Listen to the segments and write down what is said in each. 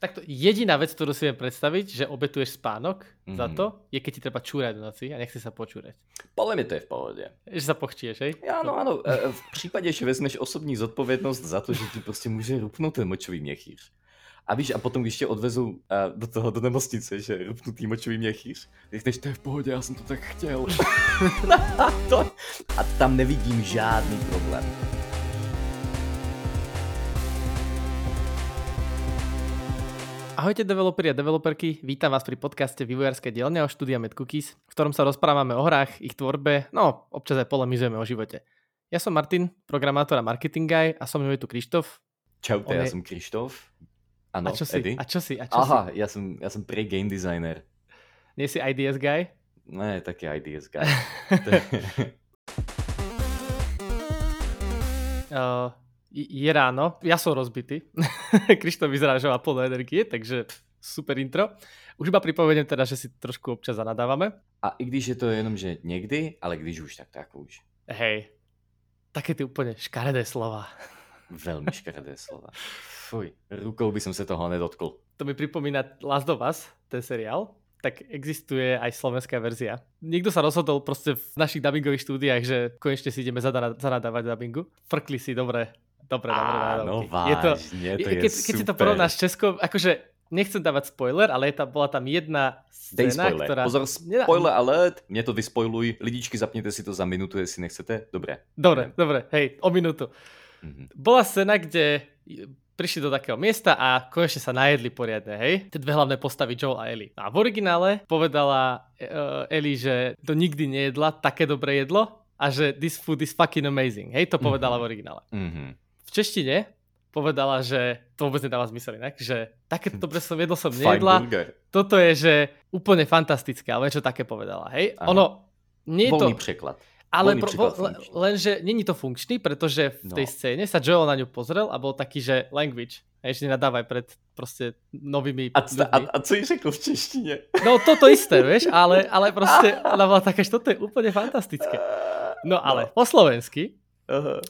takto jediná vec, ktorú si viem predstaviť, že obetuješ spánok mm-hmm. za to, je keď ti treba čúrať v noci a nechce sa počúrať. Podľa mňa to je v pohode. Že sa pochčieš, hej? Áno, áno. E, v prípade, že vezmeš osobní zodpovednosť za to, že ti proste môže rupnúť ten močový miechýř. A víš, a potom když tě odvezou uh, do toho, do nemocnice, že rupnutý močový měchýř, řekneš, to je v pohodě, já jsem to tak chtěl. a, to, a tam nevidím žádný problém. Ahojte developeri a developerky, vítam vás pri podcaste Vývojárske dielne o štúdia Cookies, v ktorom sa rozprávame o hrách, ich tvorbe, no občas aj polemizujeme o živote. Ja som Martin, programátor a marketing guy a so mnou je tu Krištof. Čaute, ja som Krištof. Ano, a čo si? Eddie? A čo si? A čo Aha, si? ja som, ja som pre game designer. Nie si IDS guy? Ne, taký IDS guy. uh, je ráno, ja som rozbitý. Krištof vyzerá, že má plné energie, takže super intro. Už iba pripomeniem teda, že si trošku občas zanadávame. A i když je to jenom, že někdy, ale když už, tak tak už. Hej, také ty úplne škaredé slova. Veľmi škaredé slova. Fuj, rukou by som sa toho nedotkol. To mi pripomína Last of Us, ten seriál tak existuje aj slovenská verzia. Niekto sa rozhodol proste v našich dubbingových štúdiách, že konečne si ideme zanadávať dubbingu. Frkli si dobre Dobre, dobre, Áno, vážne, je to, to je keď, keď si to porovnáš s Českom, akože nechcem dávať spoiler, ale je tam, bola tam jedna scéna, ktorá... Pozor, spoiler alert, mne to vyspojluj, lidičky, zapnete si to za minútu, jestli nechcete, dobre. Dobre, dobre, hej, o minútu. Mm-hmm. Bola scéna, kde prišli do takého miesta a konečne sa najedli poriadne, hej? Tie dve hlavné postavy, Joel a Ellie. A v originále povedala uh, Ellie, že to nikdy nejedla také dobré jedlo a že this food is fucking amazing, hej? To povedala mm-hmm. v originále. Mm-hmm v češtine povedala, že to vôbec nedáva zmysel inak, že také dobre som jedlo som nejedla. Toto je, že úplne fantastické, ale čo také povedala, hej? Aha. Ono, nie je to... preklad. Ale pro, vo, lenže není to funkčný, pretože v tej no. scéne sa Joel na ňu pozrel a bol taký, že language. Hej, že nenadávaj pred proste novými a, a, a co jej řekl v češtine? No toto isté, vieš, ale, ale proste ona bola taká, že toto je úplne fantastické. No ale no. po slovensky uh-huh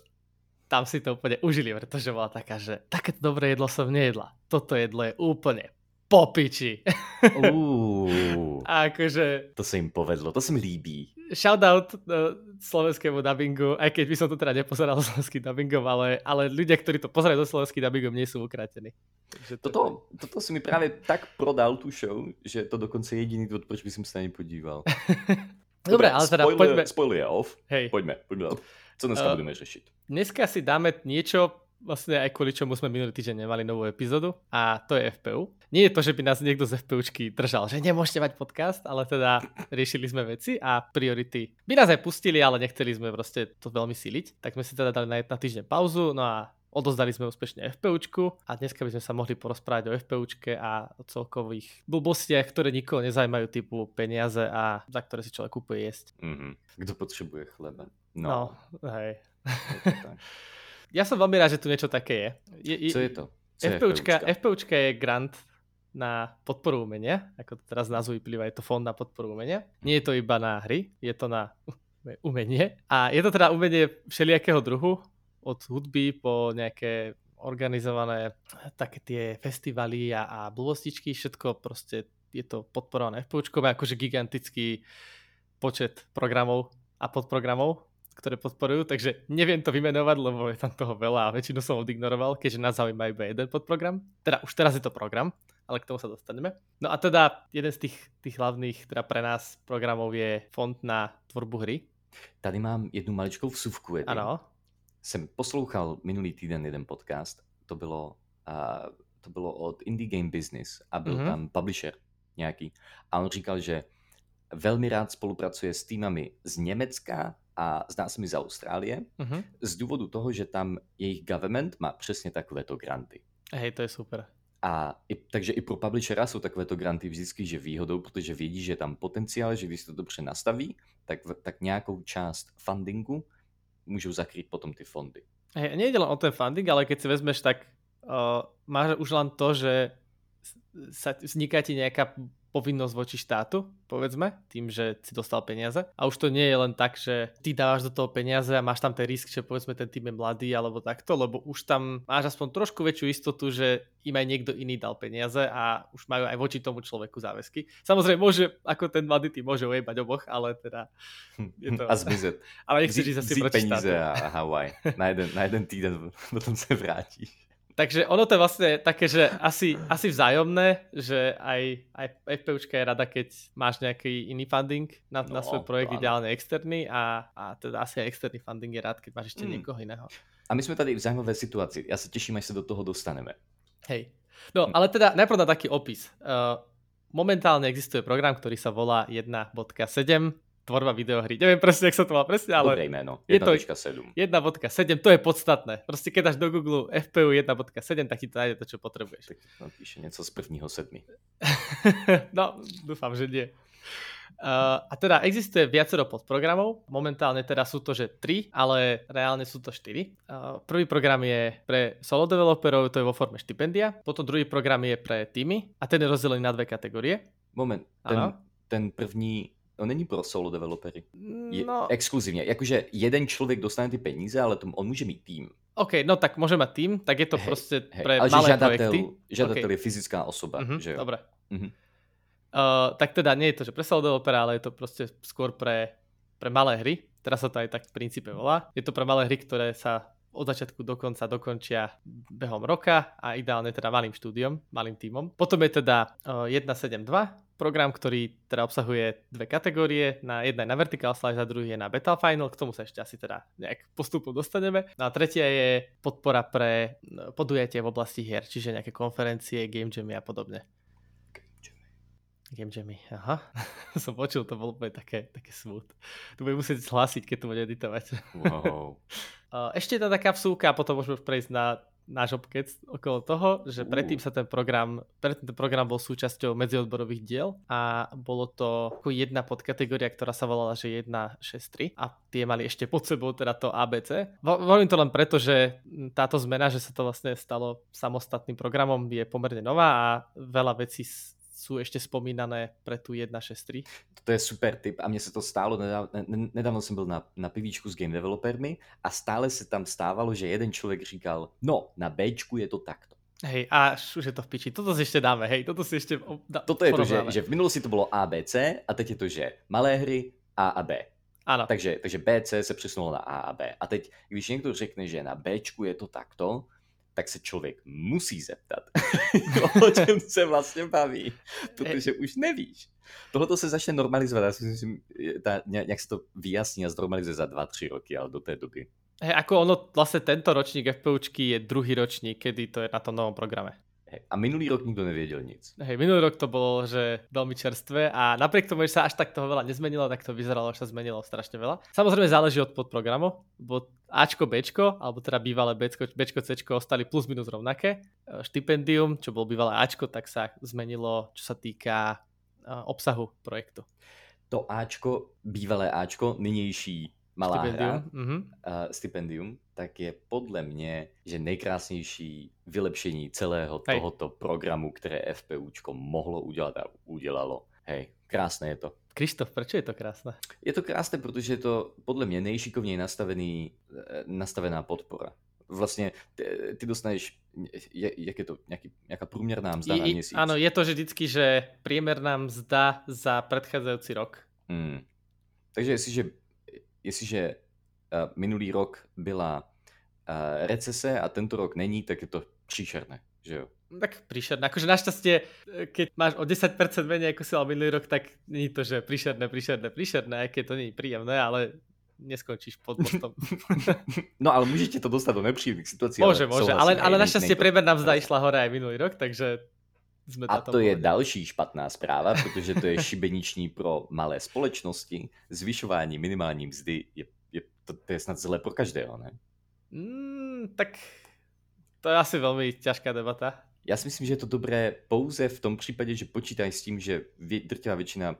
tam si to úplne užili, pretože bola taká, že takéto dobré jedlo som nejedla. Toto jedlo je úplne popiči. Uh, akože... To sa im povedlo, to sa mi líbí. Shoutout uh, slovenskému dubbingu, aj keď by som to teda nepozeral slovenským dubbingom, ale, ale ľudia, ktorí to pozerajú do slovenským dubbingom, nie sú ukratení. to toto, toto si mi práve tak prodal tú show, že to dokonce je jediný dôvod, proč by som sa nepodíval. Dobre, Dobre ale teda spoiler, poďme... Spoiler off. Hej. Poďme, poďme. Co dneska uh, budeme řešiť? Dneska si dáme niečo, vlastne aj kvôli čomu sme minulý týždeň nemali novú epizódu a to je FPU. Nie je to, že by nás niekto z FPUčky držal, že nemôžete mať podcast, ale teda riešili sme veci a priority by nás aj pustili, ale nechceli sme proste to veľmi siliť. Tak sme si teda dali na, na týždeň pauzu, no a odozdali sme úspešne FPUčku a dneska by sme sa mohli porozprávať o FPUčke a o celkových blbostiach, ktoré nikoho nezajímajú typu peniaze a za ktoré si človek kúpuje jesť. Mm-hmm. Kto potrebuje chleba? No, no hej. ja som veľmi rád, že tu niečo také je. je, je Co je to? Co FPUčka, je FPUčka je grant na podporu umenia, ako to teraz názvu vyplýva, je to fond na podporu umenia. Nie je to iba na hry, je to na umenie. A je to teda umenie všelijakého druhu, od hudby po nejaké organizované také tie festivaly a, a blbostičky, všetko proste je to podporované FPUčkom, akože gigantický počet programov a podprogramov ktoré podporujú, takže neviem to vymenovať, lebo je tam toho veľa a väčšinu som odignoroval, keďže nás zaujíma iba jeden podprogram. Teda už teraz je to program, ale k tomu sa dostaneme. No a teda jeden z tých, tých hlavných teda pre nás programov je fond na tvorbu hry. Tady mám jednu maličkou vsuvku. Ano. Jsem poslouchal minulý týden jeden podcast, to bylo, uh, to bylo od Indie Game Business a byl mm-hmm. tam publisher nějaký. A on říkal, že velmi rád spolupracuje s týmami z Německa, a zdá se mi z Austrálie, uh-huh. z důvodu toho, že tam jejich government má přesně takovéto granty. Hej, to je super. A i, takže i pro publishera jsou takovéto granty vždycky že výhodou, protože vědí, že je tam potenciál, že když to dobře nastaví, tak, tak nějakou část fundingu můžou zakrýt potom ty fondy. Hej, nejde len o ten funding, ale keď si vezmeš, tak uh, máš už len to, že sa, vzniká ti nejaká povinnosť voči štátu, povedzme, tým, že si dostal peniaze. A už to nie je len tak, že ty dávaš do toho peniaze a máš tam ten risk, že povedzme ten tým je mladý alebo takto, lebo už tam máš aspoň trošku väčšiu istotu, že im aj niekto iný dal peniaze a už majú aj voči tomu človeku záväzky. Samozrejme môže, ako ten mladý tým môže ujebať oboch, ale teda je to... A zmizet. ale nechceš ísť asi proti peníze a Hawaii. Na jeden, na jeden týden potom sa vrátiš. Takže ono to je vlastne také, že asi, asi vzájomné, že aj, aj FPUčka je rada, keď máš nejaký iný funding na, no, na svoj projekt, ideálne externý a, a teda asi aj externý funding je rád, keď máš ešte mm. niekoho iného. A my sme tady v zaujímavé situácii. Ja sa teším, až sa do toho dostaneme. Hej. No, hm. ale teda najprv na taký opis. Uh, momentálne existuje program, ktorý sa volá 1.7 tvorba videohry. Neviem presne, jak sa to má presne, ale... Dobré meno. 1.7. 1.7, to je podstatné. Proste keď dáš do Google FPU 1.7, tak ti to nájde to, čo potrebuješ. Tak napíše niečo z prvního sedmi. no, dúfam, že nie. Uh, a teda existuje viacero podprogramov, momentálne teda sú to, že 3, ale reálne sú to 4. Uh, prvý program je pre solo developerov, to je vo forme štipendia, potom druhý program je pre týmy a ten je rozdelený na dve kategórie. Moment, ten, ten první No není pro solo developery. Je no. exkluzívne. Jakože jeden človek dostane ty peníze, ale to, on môže mít tým. OK, no tak môže mať tým, tak je to hey, proste hey, pre ale malé žiadateľ, projekty. Žiadateľ okay. je fyzická osoba. Uh-huh, že jo? Dobre. Uh-huh. Uh, tak teda nie je to, že pre solo developera, ale je to proste skôr pre, pre malé hry. Teraz sa to aj tak v princípe volá. Je to pre malé hry, ktoré sa od začiatku do konca dokončia behom roka a ideálne teda malým štúdiom, malým tímom. Potom je teda uh, 172, program, ktorý teda obsahuje dve kategórie. Na jedna je na vertical slice a druhý je na beta final. K tomu sa ešte asi teda nejak postupom dostaneme. No a tretia je podpora pre podujatie v oblasti hier, čiže nejaké konferencie, game jammy a podobne. Game Jammy, aha. Som počul, to bolo úplne také, také smooth. Tu budem musieť hlásiť, keď to bude editovať. Wow. Ešte je to taká vsúka a potom môžeme prejsť na náš obkec okolo toho, že predtým sa ten program, predtým ten program bol súčasťou medziodborových diel a bolo to ako jedna podkategória, ktorá sa volala, že 163 a tie mali ešte pod sebou teda to ABC. Volím to len preto, že táto zmena, že sa to vlastne stalo samostatným programom je pomerne nová a veľa vecí sú ešte spomínané pre tú 1.6.3. To je super tip a mne sa to stálo, nedávno, som byl na, na pivíčku s game developermi a stále sa tam stávalo, že jeden človek říkal, no na Bčku je to takto. Hej, a už je to v piči. Toto si ešte dáme, hej, toto si ešte... Da, toto je to, že, že v minulosti to bolo ABC a teď je to, že malé hry A a B. Ano. Takže, takže BC se přesunulo na A a B. A teď, když někdo řekne, že na Bčku je to takto, tak se člověk musí zeptat, o čem se vlastně baví, protože už nevíš. Tohle se začne normalizovat, já si myslím, tá, nějak se to vyjasní a znormalizuje za 2-3 roky, ale do té doby. Hej, ako ono, vlastne tento ročník FPUčky je druhý ročník, kedy to je na tom novom programe. Hej, a minulý rok nikto nevedel nic. Hej, minulý rok to bolo, že veľmi čerstvé a napriek tomu, že sa až tak toho veľa nezmenilo, tak to vyzeralo, že sa zmenilo strašne veľa. Samozrejme záleží od podprogramu, bo Ačko, Bčko, alebo teda bývalé Bčko, Bčko, Cčko ostali plus minus rovnaké. E, štipendium, čo bol bývalé Ačko, tak sa zmenilo, čo sa týka e, obsahu projektu. To Ačko, bývalé Ačko, nynější malá stipendium. hra, mm-hmm. uh, stipendium, tak je podle mě, že nejkrásnější vylepšení celého Hej. tohoto programu, které FPUčko mohlo udělat a udělalo. Hej, krásné je to. Krištof, proč je to krásné? Je to krásné, protože je to podle mě nejšikovněji nastavený, eh, nastavená podpora. Vlastně ty, ty dostaneš, je, jak je to, nejaký, nejaká průměrná mzda I, na měsíc. Áno, je to že vždycky, že priemerná mzda za predchádzajúci rok. Hmm. Takže jestliže, jestliže uh, minulý rok byla uh, recese a tento rok není, tak je to příšerné, že jo? tak príšerné. Akože našťastie, keď máš o 10% menej ako si mal minulý rok, tak nie je to, že príšerné, príšerné, príšerné, aj keď to nie je príjemné, ale neskončíš pod mostom. no ale môžete to dostať do nepříjemných situácií. Môže, ale môže, ale, ale našťastie priemerná mzda išla hore aj minulý rok, takže sme A to je další špatná správa, protože to je šibeniční pro malé společnosti. Zvyšování minimální mzdy je, je to, to je snad zlé pro každého, ne? Mm, tak to je asi veľmi ťažká debata. Já si myslím, že je to dobré pouze v tom případě, že počítají s tím, že drtivá většina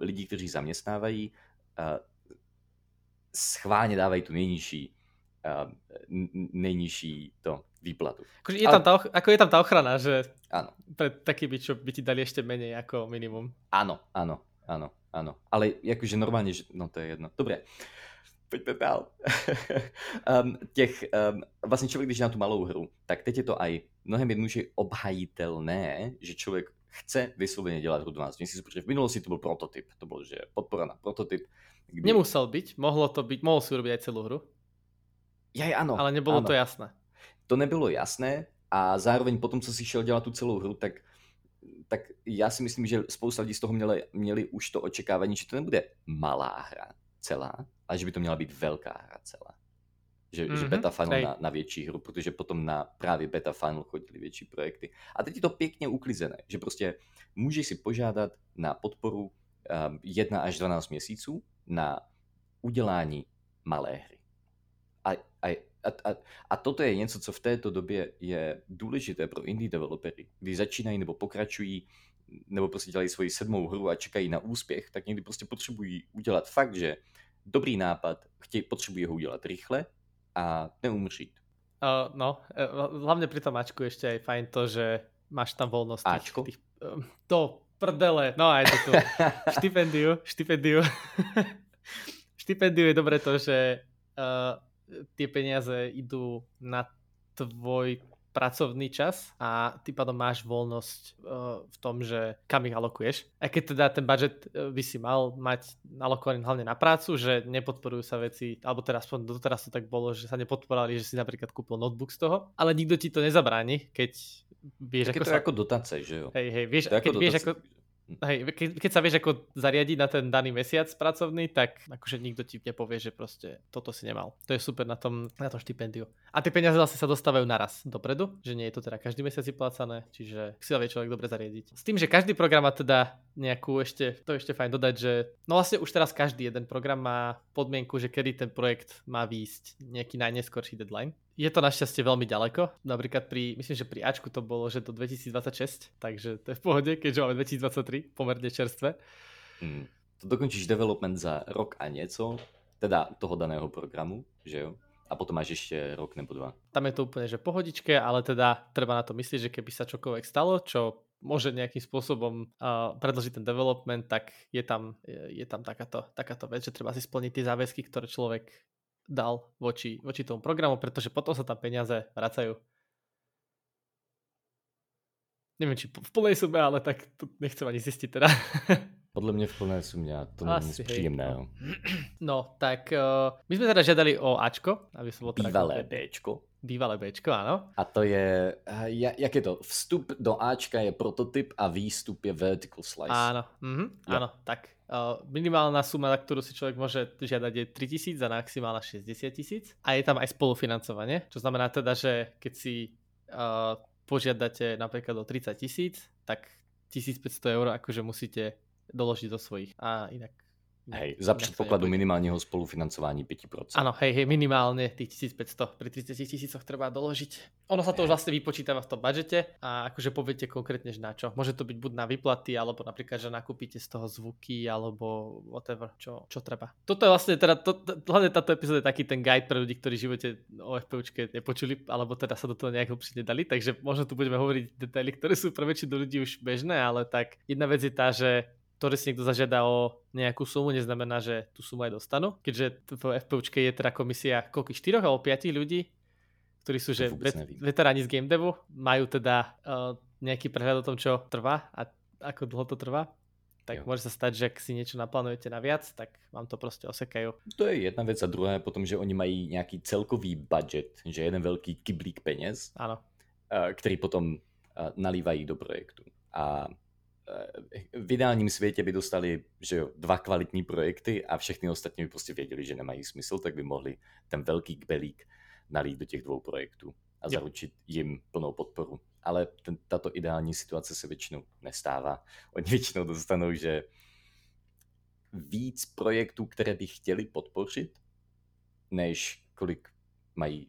lidí, kteří zaměstnávají, uh, schválně dávají tu nejnižší, nejnižší to výplatu. Akože je, Ale... tam tá, ako je tam tá ochrana, že áno. pre takými, čo by ti dali ešte menej ako minimum. Áno, áno, áno, áno. Ale akože normálne, že... no to je jedno. Dobre, poďme dál. um, těch, um, vlastne človek, když na tú malou hru, tak teď je to aj mnohem jednoduše obhajitelné, že človek chce vyslovene dělat hru 12 měsíců, protože v minulosti to byl prototyp. To bol, že podpora na prototyp. Kdy... Nemusel byť, mohlo to byť, mohol si urobiť aj celú hru. Ja, áno. Ale nebolo áno. to jasné. To nebylo jasné a zároveň potom, co si šel dělat tu celou hru, tak tak já si myslím, že spousta lidí z toho měli, měli už to očekávání, že to nebude malá hra celá, ale že by to měla být velká hra celá. Že, mm-hmm, že beta final na, na větší hru, protože potom na právě beta final chodili větší projekty. A teď je to pěkně uklizené, že prostě můžeš si požádat na podporu um, 1 až 12 měsíců na udělání malé hry. A, a, a, a, a toto je něco, co v této době je důležité pro indie developery. Když začínají nebo pokračují, nebo prostě dělají svoji sedmou hru a čekají na úspěch, tak někdy prostě potřebují udělat fakt, že dobrý nápad, chtějí, potřebují ho udělat rychle a neumřít. Uh, no, e, hlavne pri tom Ačku ešte aj fajn to, že máš tam voľnosť. Ačko? Tých, um, to, prdele, no aj to tu. štipendiu, štipendiu. štipendiu je dobré to, že uh, tie peniaze idú na tvoj pracovný čas a ty pádom máš voľnosť uh, v tom, že kam ich alokuješ. A keď teda ten budget uh, by si mal mať alokovaný hlavne na prácu, že nepodporujú sa veci, alebo teraz aspoň doteraz to tak bolo, že sa nepodporovali, že si napríklad kúpil notebook z toho, ale nikto ti to nezabráni, keď vieš, tak ako je to sa... ako dotace, že jo? Hej, hej, vieš, keď vieš, ako, hej, keď, keď sa vieš ako zariadiť na ten daný mesiac pracovný, tak akože nikto ti nepovie, že proste toto si nemal. To je super na tom, na tom štipendiu. A tie peniaze vlastne sa dostávajú naraz dopredu, že nie je to teda každý mesiac vyplácané, čiže si vie človek dobre zariadiť. S tým, že každý program má teda nejakú ešte, to je ešte fajn dodať, že no vlastne už teraz každý jeden program má podmienku, že kedy ten projekt má výjsť nejaký najneskorší deadline. Je to našťastie veľmi ďaleko. Napríklad pri, myslím, že pri Ačku to bolo, že do 2026, takže to je v pohode, keďže máme 2023, pomerne čerstve. Hmm. To dokončíš development za rok a nieco, teda toho daného programu, že jo? A potom máš ešte rok nebo dva. Tam je to úplne, že pohodičke, ale teda treba na to myslieť, že keby sa čokoľvek stalo, čo môže nejakým spôsobom uh, predlžiť ten development, tak je tam, je, je tam takáto, takáto vec, že treba si splniť tie záväzky, ktoré človek dal voči, voči tomu programu, pretože potom sa tam peniaze vracajú. Neviem, či v plnej sume, ale tak to nechcem ani zistiť teda. Podľa mňa v plnej sume a to nie je príjemné. No. no, tak uh, my sme teda žiadali o Ačko. Aby som bol teda Bývalé Bčko. Bývalé Bčko, áno. A to je, uh, jak je to? Vstup do Ačka je prototyp a výstup je vertical slice. Áno, mm-hmm, ja. áno, tak minimálna suma, na ktorú si človek môže žiadať je 3000 a maximálna 60 tisíc. A je tam aj spolufinancovanie, čo znamená teda, že keď si uh, požiadate napríklad o 30 tisíc, tak 1500 eur akože musíte doložiť do svojich. A inak Hej, za predpokladu minimálneho spolufinancování 5%. Áno, hej, hej, minimálne tých 1500 pri 30 tisícoch treba doložiť. Ono sa to už vlastne vypočítava v tom budžete a akože poviete konkrétne, že na čo. Môže to byť buď na výplaty, alebo napríklad, že nakúpite z toho zvuky, alebo whatever, čo, čo treba. Toto je vlastne teda, to, to, hlavne táto epizóda je taký ten guide pre ľudí, ktorí v živote o FPUčke nepočuli, alebo teda sa do toho nejak hlbšie nedali, takže možno tu budeme hovoriť detaily, ktoré sú pre väčšinu ľudí už bežné, ale tak jedna vec je tá, že ktoré si niekto zažiada o nejakú sumu, neznamená, že tú sumu aj dostanú. Keďže v FPUčke je teda komisia koľko, 4 alebo 5 ľudí, ktorí sú že vet, veteráni z game devu, majú teda uh, nejaký prehľad o tom, čo trvá a ako dlho to trvá. Tak jo. môže sa stať, že ak si niečo naplánujete na viac, tak vám to proste osekajú. To je jedna vec a druhá je potom, že oni mají nejaký celkový budget, že jeden veľký kyblík peniaz, Áno. Uh, ktorý potom uh, nalívají do projektu. A v ideálním světě by dostali že jo, dva kvalitní projekty a všechny ostatní by prostě věděli, že nemají smysl, tak by mohli ten velký kbelík nalít do těch dvou projektů a jo. zaručit jim plnou podporu. Ale ten, tato ideální situace se většinou nestává. Oni většinou dostanou, že víc projektů, které by chtěli podpořit, než kolik mají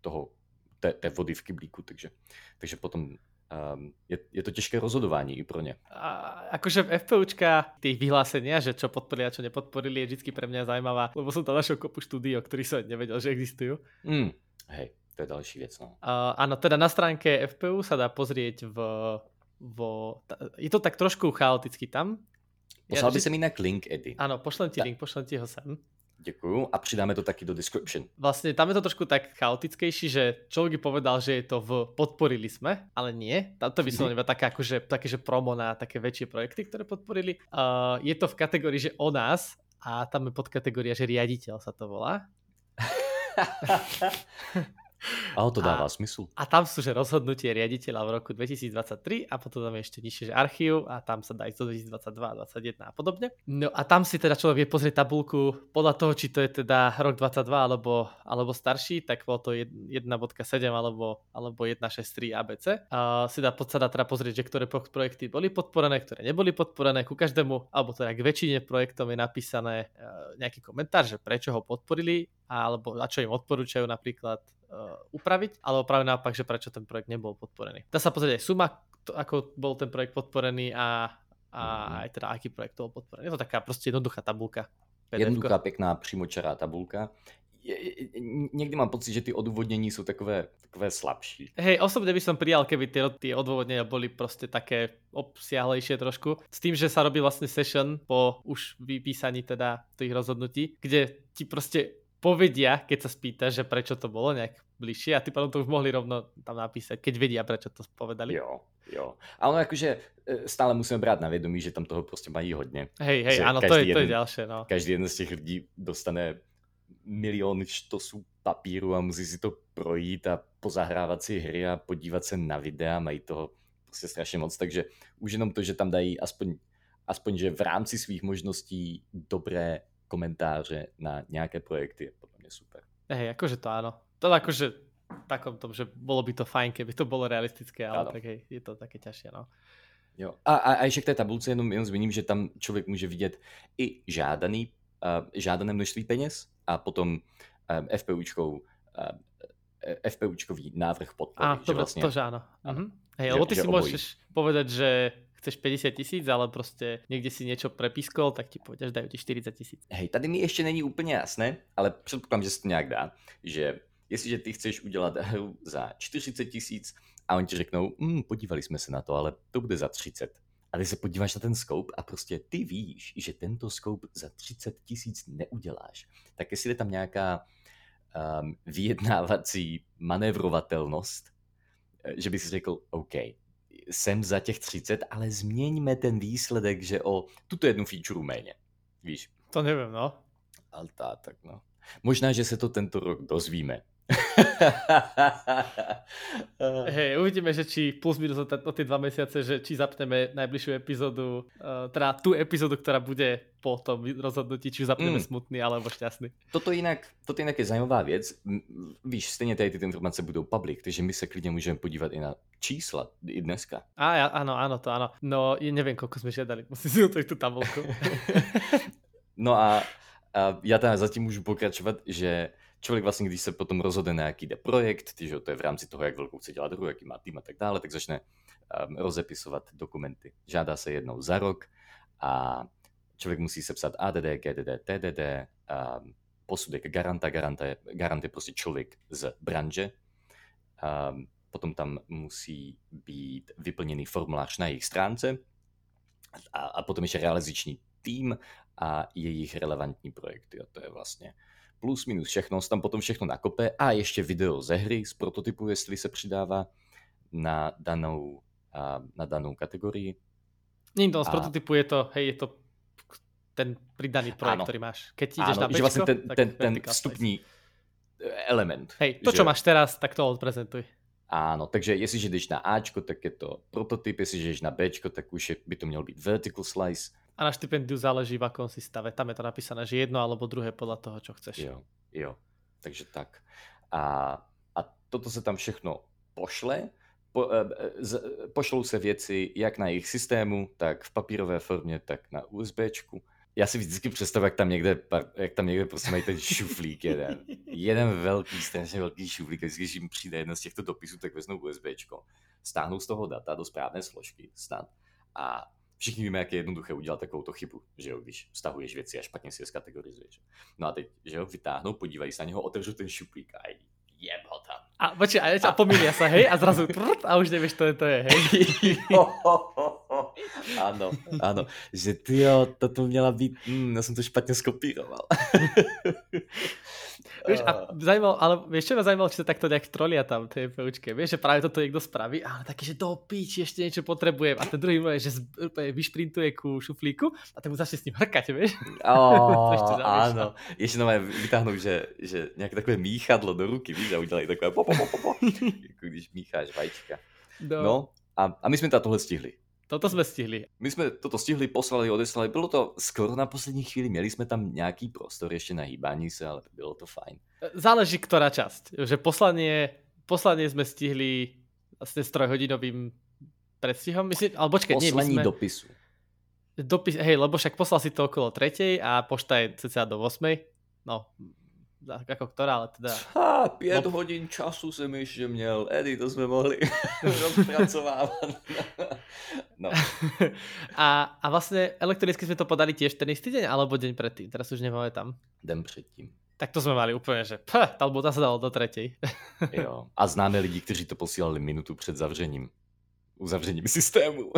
toho, té, té vody v kyblíku, takže, takže potom um, je, je to ťažké rozhodovanie i pro ne. A, akože v FPUčka tých vyhlásenia, že čo podporili a čo nepodporili, je vždy pre mňa zaujímavá, lebo som tam našiel kopu štúdií, o ktorých som nevedel, že existujú. Mm, hej. to je další věc. No. Uh, áno, teda na stránke FPU sa dá pozrieť v, vo... Je to tak trošku chaoticky tam. Poslal ja, by že... mi inak link, Eddie. Áno, pošlem ti ja. link, pošlem ti ho sem. Děkuju a přidáme to taky do description. Vlastne tam je to trošku tak chaotickejší, že človek by povedal, že je to v podporili sme, ale nie. Tam to vyslovene iba také, akože, také, že promo na také väčšie projekty, ktoré podporili. Uh, je to v kategórii, že o nás a tam je podkategória, že riaditeľ sa to volá. Ale to dáva a, smysl. A tam sú, že rozhodnutie riaditeľa v roku 2023 a potom tam je ešte nižšie, že archív a tam sa dá ísť do 2022, 2021 a podobne. No a tam si teda človek vie pozrieť tabulku podľa toho, či to je teda rok 22 alebo, alebo starší, tak bolo to 1.7 alebo, alebo 1.6.3 ABC. A si dá, sa dá teda pozrieť, že ktoré projekty boli podporené, ktoré neboli podporené. Ku každému, alebo teda k väčšine projektom je napísané e, nejaký komentár, že prečo ho podporili alebo a čo im odporúčajú napríklad upraviť, alebo práve naopak, že prečo ten projekt nebol podporený. Dá sa pozrieť aj suma, to, ako bol ten projekt podporený a, a mm-hmm. aj teda aký projekt bol podporený. Je to taká proste jednoduchá tabulka. Jednoduchá, pekná, přímočará tabulka. Niekdy mám pocit, že ty odôvodnení sú takové, takové slabší. Hej, osobne by som prijal, keby tie, tie odôvodnenia boli proste také obsiahlejšie trošku. S tým, že sa robí vlastne session po už vypísaní teda tých rozhodnutí, kde ti proste povedia, keď sa spýta, že prečo to bolo nejak bližšie a ty potom to už mohli rovno tam napísať, keď vedia, prečo to povedali. Jo, jo. Ale akože e, stále musíme brát na vedomí, že tam toho prostě mají hodně. Hej, hej, áno, to je, jeden, to je ďalšie, no. Každý jeden z těch lidí dostane milión štosů papíru a musí si to projít a pozahrávat si hry a podívat se na videa, mají toho prostě strašně moc, takže už jenom to, že tam dají aspoň, aspoň že v rámci svých možností dobré komentáře na nějaké projekty je podľa mňa super. Hej, akože to áno. To akože takom tom, že bolo by to fajn, keby to bolo realistické, ale tak hej, je to také ťažšie, no. Jo. A, a, a ještě k té tabulce jenom, jenom zmíním, že tam člověk může vidět i žádaný, uh, žádané množství peněz a potom um, FPUčkou uh, FPUčkový návrh podpory. A, to, že vlastne, to, že áno. Mhm. Hej, lebo ty že si obojí. môžeš povedať, že chceš 50 tisíc, ale prostě někde si něco prepískol, tak ti povedia, že dajú ti 40 tisíc. Hej, tady mi ještě není úplně jasné, ale předpokládám, že se to nějak dá, že jestliže ty chceš udělat hru za 40 tisíc a oni ti řeknou, mm, podívali jsme se na to, ale to bude za 30. A ty se podíváš na ten scope a prostě ty víš, že tento scope za 30 tisíc neuděláš. Tak jestli je tam nějaká um, vyjednávací manévrovatelnost, eh, že by si řekl, OK, jsem za těch 30, ale změňme ten výsledek, že o tuto jednu feature méně. Víš? To nevím, no. Ale tá, tak no. Možná, že se to tento rok dozvíme. Hej, uvidíme, že či plus minus o, o tie dva mesiace, že či zapneme najbližšiu epizódu, uh, teda tú epizódu, ktorá bude po tom rozhodnutí, či zapneme mm. smutný alebo šťastný. Toto jinak, toto jinak je zajímavá věc. Víš, stejně tady ty informace budou public, takže my se klidně můžeme podívat i na čísla i dneska. Ja, áno, áno, to áno. No, neviem, koľko sme žiadali. Musím si otvoriť tú tabulku. no a, a ja teda zatím můžu pokračovat, že člověk vlastně, když se potom rozhodne na jaký jde projekt, že to je v rámci toho, jak velkou chce dělat hru, jaký má tým a tak dále, tak začne um, rozepisovat dokumenty. Žádá se jednou za rok a člověk musí sepsat ADD, GDD, TDD, um, posudek garanta, garanta garant je prostě člověk z branže, um, potom tam musí být vyplněný formulář na jejich stránce a, a potom ještě realizační tým a jejich relevantní projekty. A to je vlastně plus minus všechno, tam potom všechno nakope a ještě video ze hry z prototypu, jestli se přidává na danou, na danou kategorii. Nie to, z prototypu je to, hej, je to ten pridaný projekt, áno. ktorý máš. Keď ideš áno, na bečko, že vlastne ten, ten, ten vstupní element. Hej, to, že... čo máš teraz, tak to odprezentuj. Áno, takže jestliže jdeš na Ačko, tak je to prototyp, jestliže jdeš na Bčko, tak už je, by to měl být vertical slice. A na štipendiu záleží, v akom si stave. Tam je to napísané, že jedno alebo druhé podľa toho, čo chceš. Jo, jo. Takže tak. A, a toto se tam všechno pošle. Po, e, z, pošlou se věci jak na jejich systému, tak v papírové formě, tak na USBčku já si vždycky představuji, jak tam někde, jak tam někde prostě mají ten šuflík jeden. jeden velký, strašně velký šuflík. Když jim přijde jeden z těchto dopisů, tak vezmou USBčko, stáhnou z toho data do správné složky snad a všichni víme, jak je jednoduché udělat takovou chybu, že jo, když stahuješ věci a špatně si je skategorizuješ. No a teď, že jo, vytáhnou, podívají se na něho, otevřou ten šuplík a jem ho tam. A počkaj, a, a pomýlia sa, hej, a zrazu prrt, a už nevieš, to je, to je, hej. áno, áno, že ty jo, toto měla být, mm, ja som to špatne skopíroval. Vieš, a zaujímalo, ale vieš, čo ma zaujímalo, či sa takto nejak trolia tam tej FPUčke. Vieš, že práve toto niekto spraví, ale taký, že do píči, ešte niečo potrebujem. A ten druhý môže, že vyšprintuje ku šuflíku a tak mu začne s ním hrkať, vieš. Oh, áno. Ešte nové vytáhnú, že, že nejaké takové míchadlo do ruky, víš, a udelali takové po, po, po, po, po, když mícháš vajíčka. No, no a, a my sme to tohle stihli. Toto sme stihli. My sme toto stihli, poslali, odeslali. Bylo to skoro na poslední chvíli. Měli sme tam nejaký prostor ešte na hýbání sa, ale bylo to fajn. Záleží, ktorá časť. Že poslanie, poslanie sme stihli vlastne s trojhodinovým predstihom. Myslím, ale počkej, nie, my sme... dopisu. Dopis, hej, lebo však poslal si to okolo tretej a pošta je cca do 8. No, ako ktorá, ale teda... Ha, 5 no. hodín času som ešte měl, Edy, to sme mohli rozpracovávať. no. a, a vlastne elektronicky sme to podali tiež ten istý deň, alebo deň predtým, teraz už nemáme tam. Den predtým. Tak to sme mali úplne, že ph, alebo sa dalo do tretej. jo, a známe lidi, kteří to posílali minutu před zavřením uzavřením systému.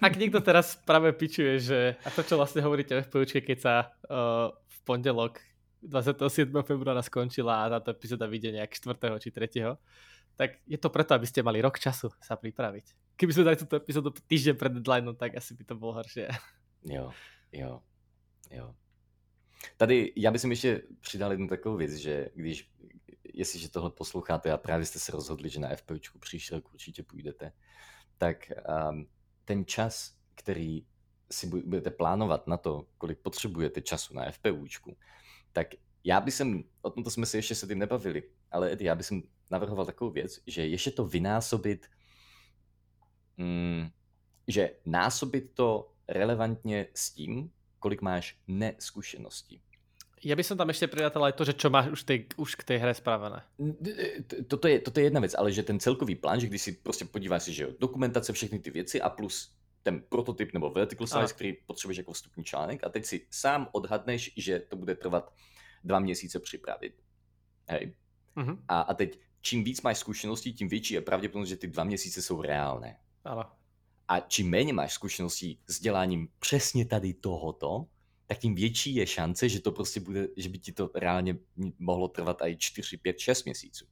Ak niekto teraz práve pičuje, že a to, čo vlastne hovoríte v FPUčke, keď sa uh, v pondelok 27. februára skončila a táto epizóda vyjde nejak 4. či 3. Tak je to preto, aby ste mali rok času sa pripraviť. Keby sme dali túto epizódu týždeň pred deadline, tak asi by to bolo horšie. Jo, jo, jo. Tady já bych ještě přidal jednu takovou věc, že když, jestliže tohle posloucháte a právě jste se rozhodli, že na FPUčku příští rok určitě půjdete, tak um, ten čas, který si budete plánovat na to, kolik potřebujete času na FPUčku, tak já by som, o tomto jsme si ještě se tým nebavili, ale Edy, já by som navrhoval takovou věc, že ještě to vynásobit, mm, že násobit to relevantně s tím, kolik máš neskušeností. Ja by som tam ešte pridatal aj to, že čo máš už, tej, už k tej hre spravené. Toto je, toto je jedna vec, ale že ten celkový plán, že když si prostě podíváš si, že jo, dokumentace, všechny ty věci a plus ten prototyp nebo vertical size, který potřebuješ jako vstupní článek a teď si sám odhadneš, že to bude trvat dva měsíce připravit. Hej. Uh-huh. A, a teď čím víc máš zkušeností, tím větší je pravděpodobnost, že ty dva měsíce jsou reálné. Ano. A čím méně máš zkušeností s děláním přesně tady tohoto, tak tím větší je šance, že to prostě bude, že by ti to reálně mohlo trvat i 4, 5, 6 měsíců.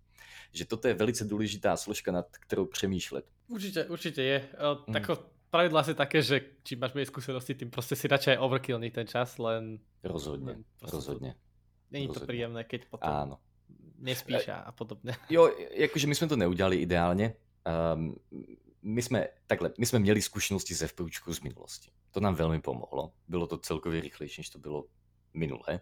Že toto je velice důležitá složka, nad kterou přemýšlet. Určitě, určitě je. O, tako, mm pravidlo asi také, že čím máš menej skúsenosti, tým proste si radšej overkillný ten čas, len... Rozhodne, len rozhodne. Není to príjemné, keď potom Áno. nespíš a podobne. Jo, jakože my sme to neudělali ideálne. Um, my jsme, takhle, my jsme měli zkušenosti ze FPUčku z minulosti. To nám velmi pomohlo. Bylo to celkově rychlejší, než to bylo minulé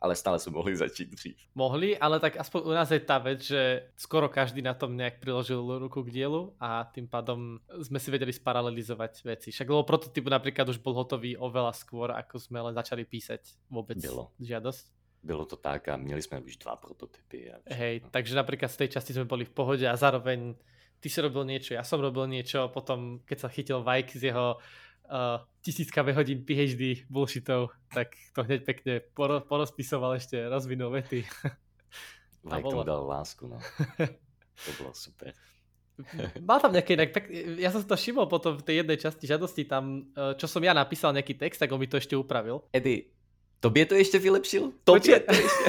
ale stále sme mohli začít dřív. Mohli, ale tak aspoň u nás je tá vec, že skoro každý na tom nejak priložil ruku k dielu a tým pádom sme si vedeli sparalelizovať veci. Však lebo prototyp napríklad už bol hotový oveľa skôr, ako sme len začali písať vôbec Bylo. žiadosť. Bylo to tak a měli jsme už dva prototypy. A Hej, takže napríklad z tej časti sme boli v pohode a zároveň ty si robil niečo, ja som robil niečo, potom keď sa chytil Vajk z jeho uh, tisíckave hodín PhD bullshitov, tak to hneď pekne poro, porozpisoval ešte, rozvinul vety. Like tomu dal lásku, no. To bolo super. Mal tam nejaké inak, pek... ja som to všimol potom v tej jednej časti žiadosti tam, eh, čo som ja napísal nejaký text, tak on mi to ešte upravil. Edy, tobie to ešte vylepšil? Tobie to ešte.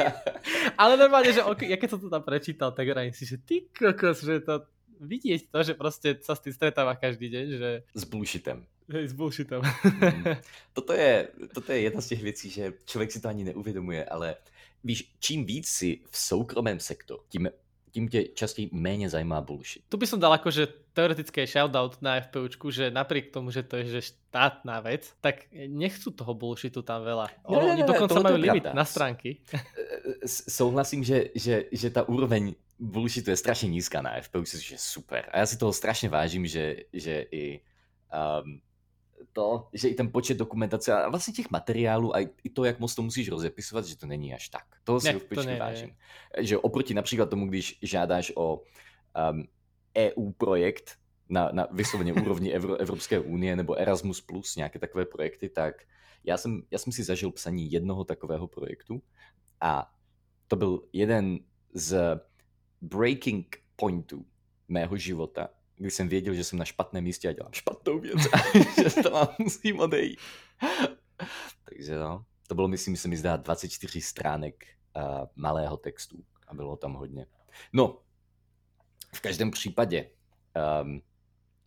Ale normálne, že okay, ja keď som to tam prečítal, tak rádim si, že ty kokos, že to vidieť to, že proste sa s tým stretáva každý deň, že... S bullshitem. Hej, s bullshitem. Mm. toto, je, toto je jedna z těch věcí, že člověk si to ani neuvědomuje, ale víš, čím víc si v soukromém sektoru, tím tím tě častěji méně zajímá bullshit. Tu by som dal akože teoretické shoutout na FPUčku, že napriek tomu, že to je že štátna vec, tak nechcú toho bullshitu tam veľa. Ne, Oni ne, dokonca majú limit pravda. na stránky. Souhlasím, že, že, že ta úroveň bullshitu je strašně nízká na FPU, což je super. A já si toho strašně vážím, že, že i um, to, že i ten počet dokumentace a vlastně těch materiálů a i to, jak moc to musíš rozepisovat, že to není až tak. Toho si ne, vážím. Že oproti například tomu, když žádáš o um, EU projekt na, na vysloveně úrovni Evro, Evropské unie nebo Erasmus+, plus nějaké takové projekty, tak já jsem, já jsem si zažil psaní jednoho takového projektu a to byl jeden z breaking pointu mého života, kdy jsem věděl, že jsem na špatném místě a dělám špatnou věc a že to mám musím odejít. Takže no, to bylo, myslím, se mi zdá 24 stránek uh, malého textu a bylo tam hodně. No, v každém případě um,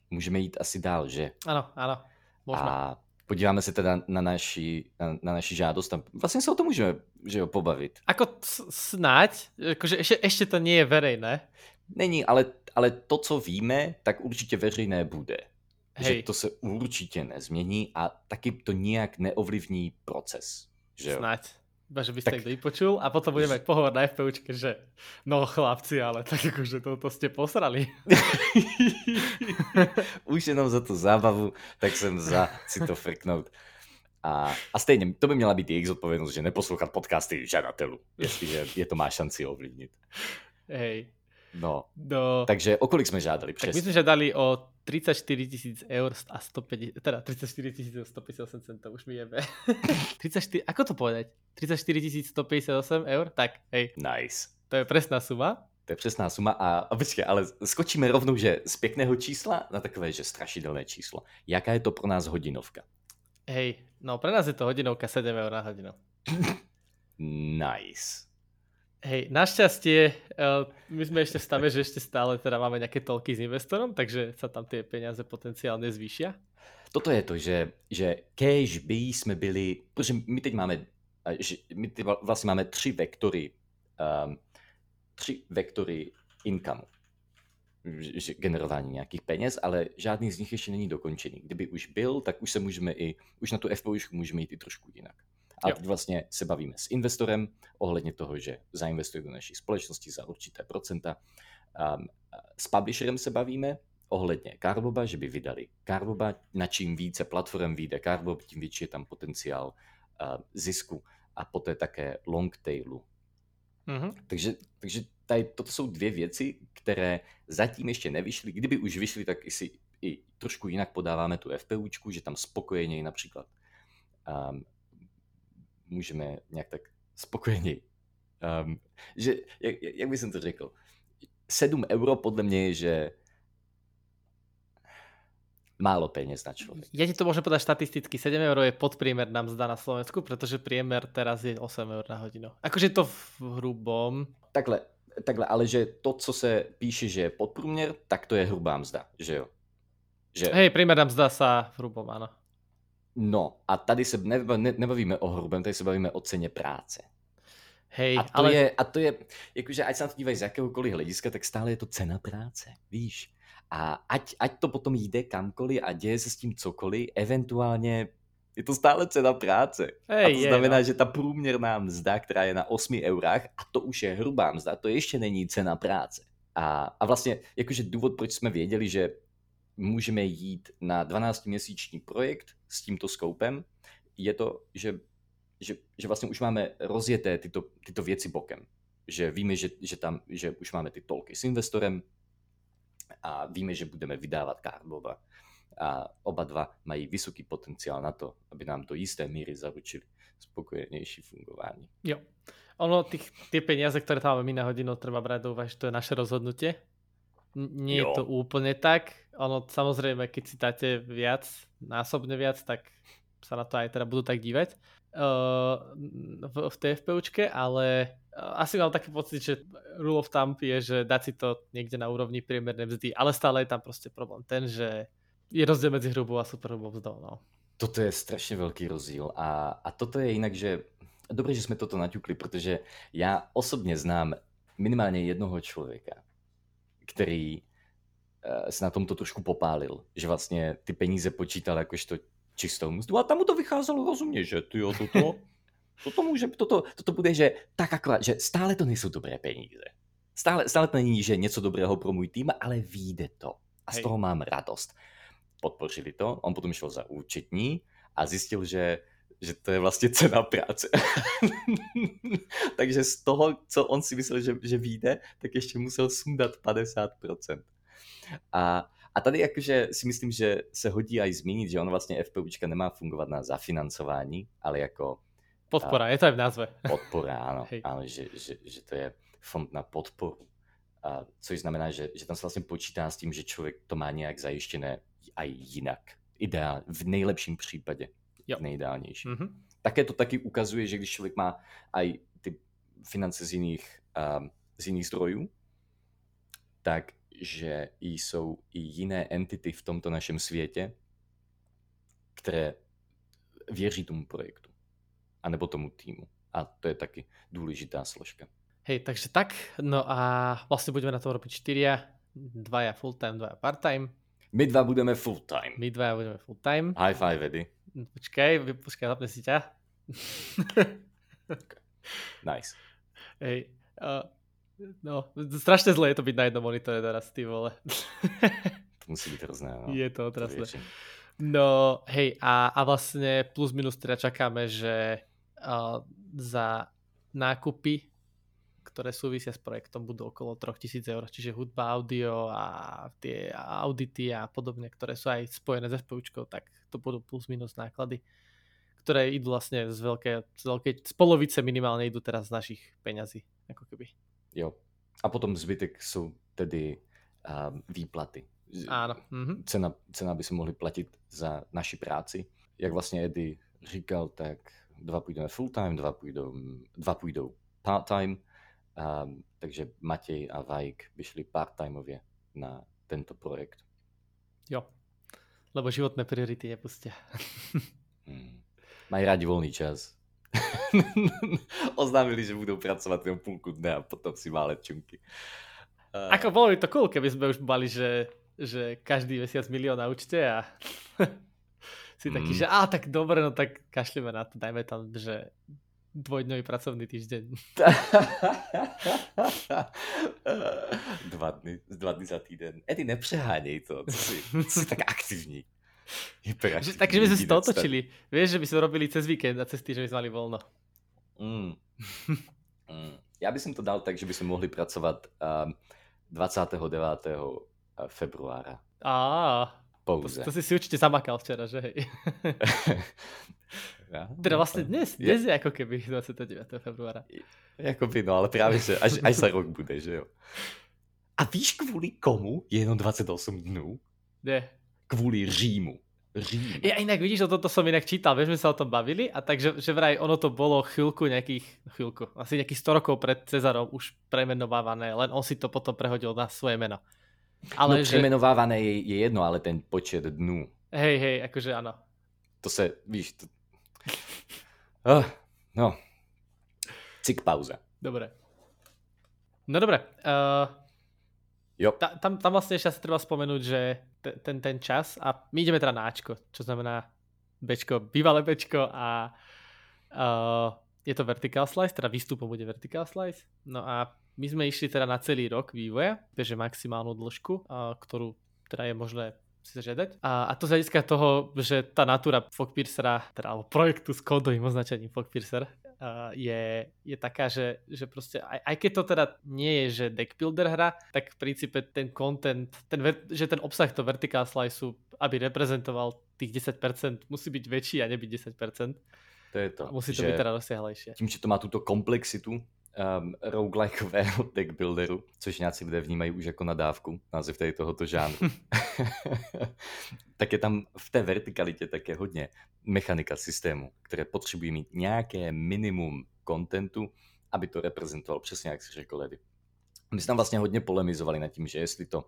můžeme jít asi dál, že? Ano, ano. Možno. A podíváme se teda na naši, na, na naši žádost a vlastně se o tom můžeme že jo, pobavit. Ako snáď, akože ešte, ešte to nie je verejné. Není, ale, ale to, co víme, tak určitě veřejné bude. Hej. Že to se určitě nezmění a taky to nijak neovlivní proces. Že jo? Snáď. Iba, že by ste tak... vypočul a potom budeme mať pohovor na FPUčke, že no chlapci, ale tak akože toto ste posrali. Už jenom za tú zábavu, tak som za si to frknout. A, a stejně, to by měla být jejich zodpovědnost, že neposlouchat podcasty žadatelů, jestliže je to má šanci ovlivnit. Hej. No. no. Takže o kolik jsme žádali přesně? Tak my jsme žádali o 34 tisíc eur a 150, teda 34 tisíc 158 centov, už mi jebe. 34, ako to povedať? 34 tisíc 158 eur? Tak, hej. Nice. To je presná suma. To je přesná suma a, a počkej, ale skočíme rovnou, že z pěkného čísla na takové, že strašidelné číslo. Jaká je to pro nás hodinovka? Hej, no pre nás je to hodinovka 7 eur na hodinu. nice. Hej, našťastie, uh, my sme ešte v stave, že ešte stále teda máme nejaké tolky s investorom, takže sa tam tie peniaze potenciálne zvýšia. Toto je to, že, že cash by sme byli, protože my teď máme, my teď vlastne máme tři vektory, um, tři vektory income, generování nějakých peněz, ale žádný z nich ještě není dokončený. Kdyby už byl, tak už se můžeme i, už na tu FPU můžeme jít i trošku jinak. A teď vlastně se bavíme s investorem ohledně toho, že zainvestuje do naší společnosti za určité procenta. Um, s publisherem se bavíme ohledně Carboba, že by vydali Carboba. Na čím více platform vyjde Carbob, tím větší je tam potenciál uh, zisku a poté také long tailu. Mm-hmm. Takže, takže tady, toto jsou dvě věci, které zatím ještě nevyšly. Kdyby už vyšly, tak si i trošku jinak podáváme tu FPUčku, že tam spokojeněji například um, můžeme nějak tak spokojeněji. Um, že, jak, jak by jsem to řekl? 7 euro podle mě je, že málo peněz na člověka. Ja ti to môžem povedať štatisticky. 7 eur je podpriemer nám zdá na Slovensku, pretože priemer teraz je 8 eur na hodinu. Akože to v hrubom. Takhle, takhle, ale že to, co se píše, že je podprůměr, tak to je hrubá mzda, že jo? Že... Hej, priemerná mzda sa hrubom, áno. No a tady se nebavíme o hrubém, tady se bavíme o ceně práce. Hej, a to ale... je, a to je, jakože ať se na to dívají z jakéhokoliv hlediska, tak stále je to cena práce, víš. A ať, ať to potom jde kamkoliv a děje se s tím cokoliv, eventuálně je to stále cena práce. Hej, a to je, znamená, no. že ta průměrná mzda, která je na 8 eurách, a to už je hrubá mzda, to ještě není cena práce. A, a vlastně jakože důvod, proč jsme věděli, že můžeme jít na 12-měsíční projekt s tímto skoupem, je to, že, že, že vlastně už máme rozjeté tyto, tyto věci bokem. Že víme, že, že, tam, že už máme ty tolky s investorem a víme, že budeme vydávat Carbova. A oba dva mají vysoký potenciál na to, aby nám do jisté míry zaručili spokojenější fungování. Jo. Ono, tých, tie peniaze, ktoré tam máme my na hodinu, treba brať do úvahy, že to je naše rozhodnutie nie jo. je to úplne tak. Ono samozrejme, keď si dáte viac, násobne viac, tak sa na to aj teda budú tak dívať uh, v, v TFPUčke, ale uh, asi mám taký pocit, že rule of thumb je, že dať si to niekde na úrovni priemernej mzdy, ale stále je tam prostě problém ten, že je rozdíl mezi hrubou a superhrubou mzdou. No. Toto je strašně velký rozdíl a, a toto je jinak, že dobré, že jsme toto naťukli, protože já osobně znám minimálně jednoho člověka, který uh, se na tomto trošku popálil, že vlastně ty peníze počítal jakožto čistou mzdu a tam mu to vycházelo rozumně, že ty jo, toto, toto, může, toto, toto bude, že tak akorát, že stále to nejsou dobré peníze. Stále, stále to není, že něco dobrého pro můj tým, ale vyjde to. A z Hej. toho mám radost. Podpořili to, on potom šel za účetní a zjistil, že že to je vlastně cena práce. Takže z toho, co on si myslel, že, že vyjde, tak ještě musel sundat 50%. A, a tady jakože si myslím, že se hodí aj zmínit, že on vlastně FPUčka nemá fungovat na zafinancování, ale jako... Podpora, a, je to aj v názve. Podpora, áno, áno že, že, že to je fond na podporu. A což znamená, že, že tam se vlastně počítá s tím, že člověk to má nějak zajištěné aj jinak. Ideál, v nejlepším případě. Jo. Nejideálnější. Mm-hmm. Také to taky ukazuje, že když člověk má aj ty finance z jiných, um, z jiných zdrojů, tak že jsou i jiné entity v tomto našem světě, které věří tomu projektu, anebo tomu týmu. A to je taky důležitá složka. Hej, takže tak, no a vlastne budeme na to robiť štyria, dvaja full-time, dvaja part-time. My dva budeme full-time. My dva budeme full-time. High five, Eddie. Počkaj, počkaj, zapne si ťa. okay. Nice. Hej, uh, no, strašne zle je to byť na jednom monitore teraz, ty vole. to musí byť hrozné. No. Je to otrasné. No, hej, a, a vlastne plus minus teda čakáme, že uh, za nákupy ktoré súvisia s projektom, budú okolo 3000 eur, čiže hudba, audio a tie audity a podobne, ktoré sú aj spojené s FPUčkou, tak to budú plus minus náklady, ktoré idú vlastne z veľkej, z veľkej, z polovice minimálne idú teraz z našich peňazí, ako keby. Jo. A potom zbytek sú tedy um, výplaty. Áno. Mhm. Cena, cena by sme mohli platiť za naši práci. Jak vlastne Eddie říkal, tak dva půjdeme full time, dva půjdou, dva půjdou part time Um, takže Matej a Vajk vyšli part-timeovie na tento projekt. Jo, lebo životné priority nepustia. hmm. Mají rádi voľný čas. Oznámili, že budú pracovať na púlku dne a potom si mále čunky. Uh... Ako bolo by to cool, keby sme už mali, že, že každý mesiac milión na účte a si taký, mm. že a tak dobre, no tak kašlíme na to, dajme tam, že dvojdňový pracovný týždeň. dva, dny, dva dny za týden. Edy, nepřehánej to. Si, si tak aktivní. Že, takže by sme si to otočili. Vieš, že by sme robili cez víkend a cez týždeň by sme mali voľno. Mm. mm. Ja by som to dal tak, že by sme mohli pracovať um, 29. februára. Á, Pouze. To, to si si určite zamakal včera, že hej. Ja, teda vlastne dnes, dnes je, je ako keby 29. februára. Jakoby, no ale práve, že až, až za rok bude, že jo. A víš kvôli komu je jenom 28 dnů? Ne. Kvôli Římu. Řím. Ja inak vidíš, o toto som inak čítal, vieš, sme sa o tom bavili a takže že vraj ono to bolo chvíľku nejakých, chvíľku, asi nejakých 100 rokov pred Cezarom už premenovávané, len on si to potom prehodil na svoje meno. Ale no, že... premenovávané je, je jedno, ale ten počet dnú. Hej, hej, akože áno. To sa, víš, to, Oh, no. Cik pauza. Dobre. No dobre. Uh, jo. Ta, tam, tam vlastne ešte asi treba spomenúť, že ten, ten čas, a my ideme teda na Ačko, čo znamená Bčko, bývalé Bčko a uh, je to vertical slice, teda výstupom bude vertical slice. No a my sme išli teda na celý rok vývoja, takže maximálnu dĺžku, uh, ktorú teda je možné si zažiadať. A, a to z hľadiska toho, že tá natúra Fogpiercera, teda alebo projektu s kódovým označením Fogpiercer, uh, je, je taká, že, že proste, aj, aj keď to teda nie je, že deck builder hra, tak v princípe ten content, ten, že ten obsah to vertical slice aby reprezentoval tých 10%, musí byť väčší a nebyť 10%. To je to. A musí to byť teda rozsiahlejšie. Tím, že to má túto komplexitu, um, roguelikeového deckbuilderu, což nějací lidé vnímají už jako nadávku, název tady tohoto žánru. tak je tam v té vertikalitě také hodně mechanika systému, které potřebují mít nějaké minimum kontentu, aby to reprezentoval přesně, jak si řekl Ledy. My jsme tam vlastně hodně polemizovali nad tím, že jestli to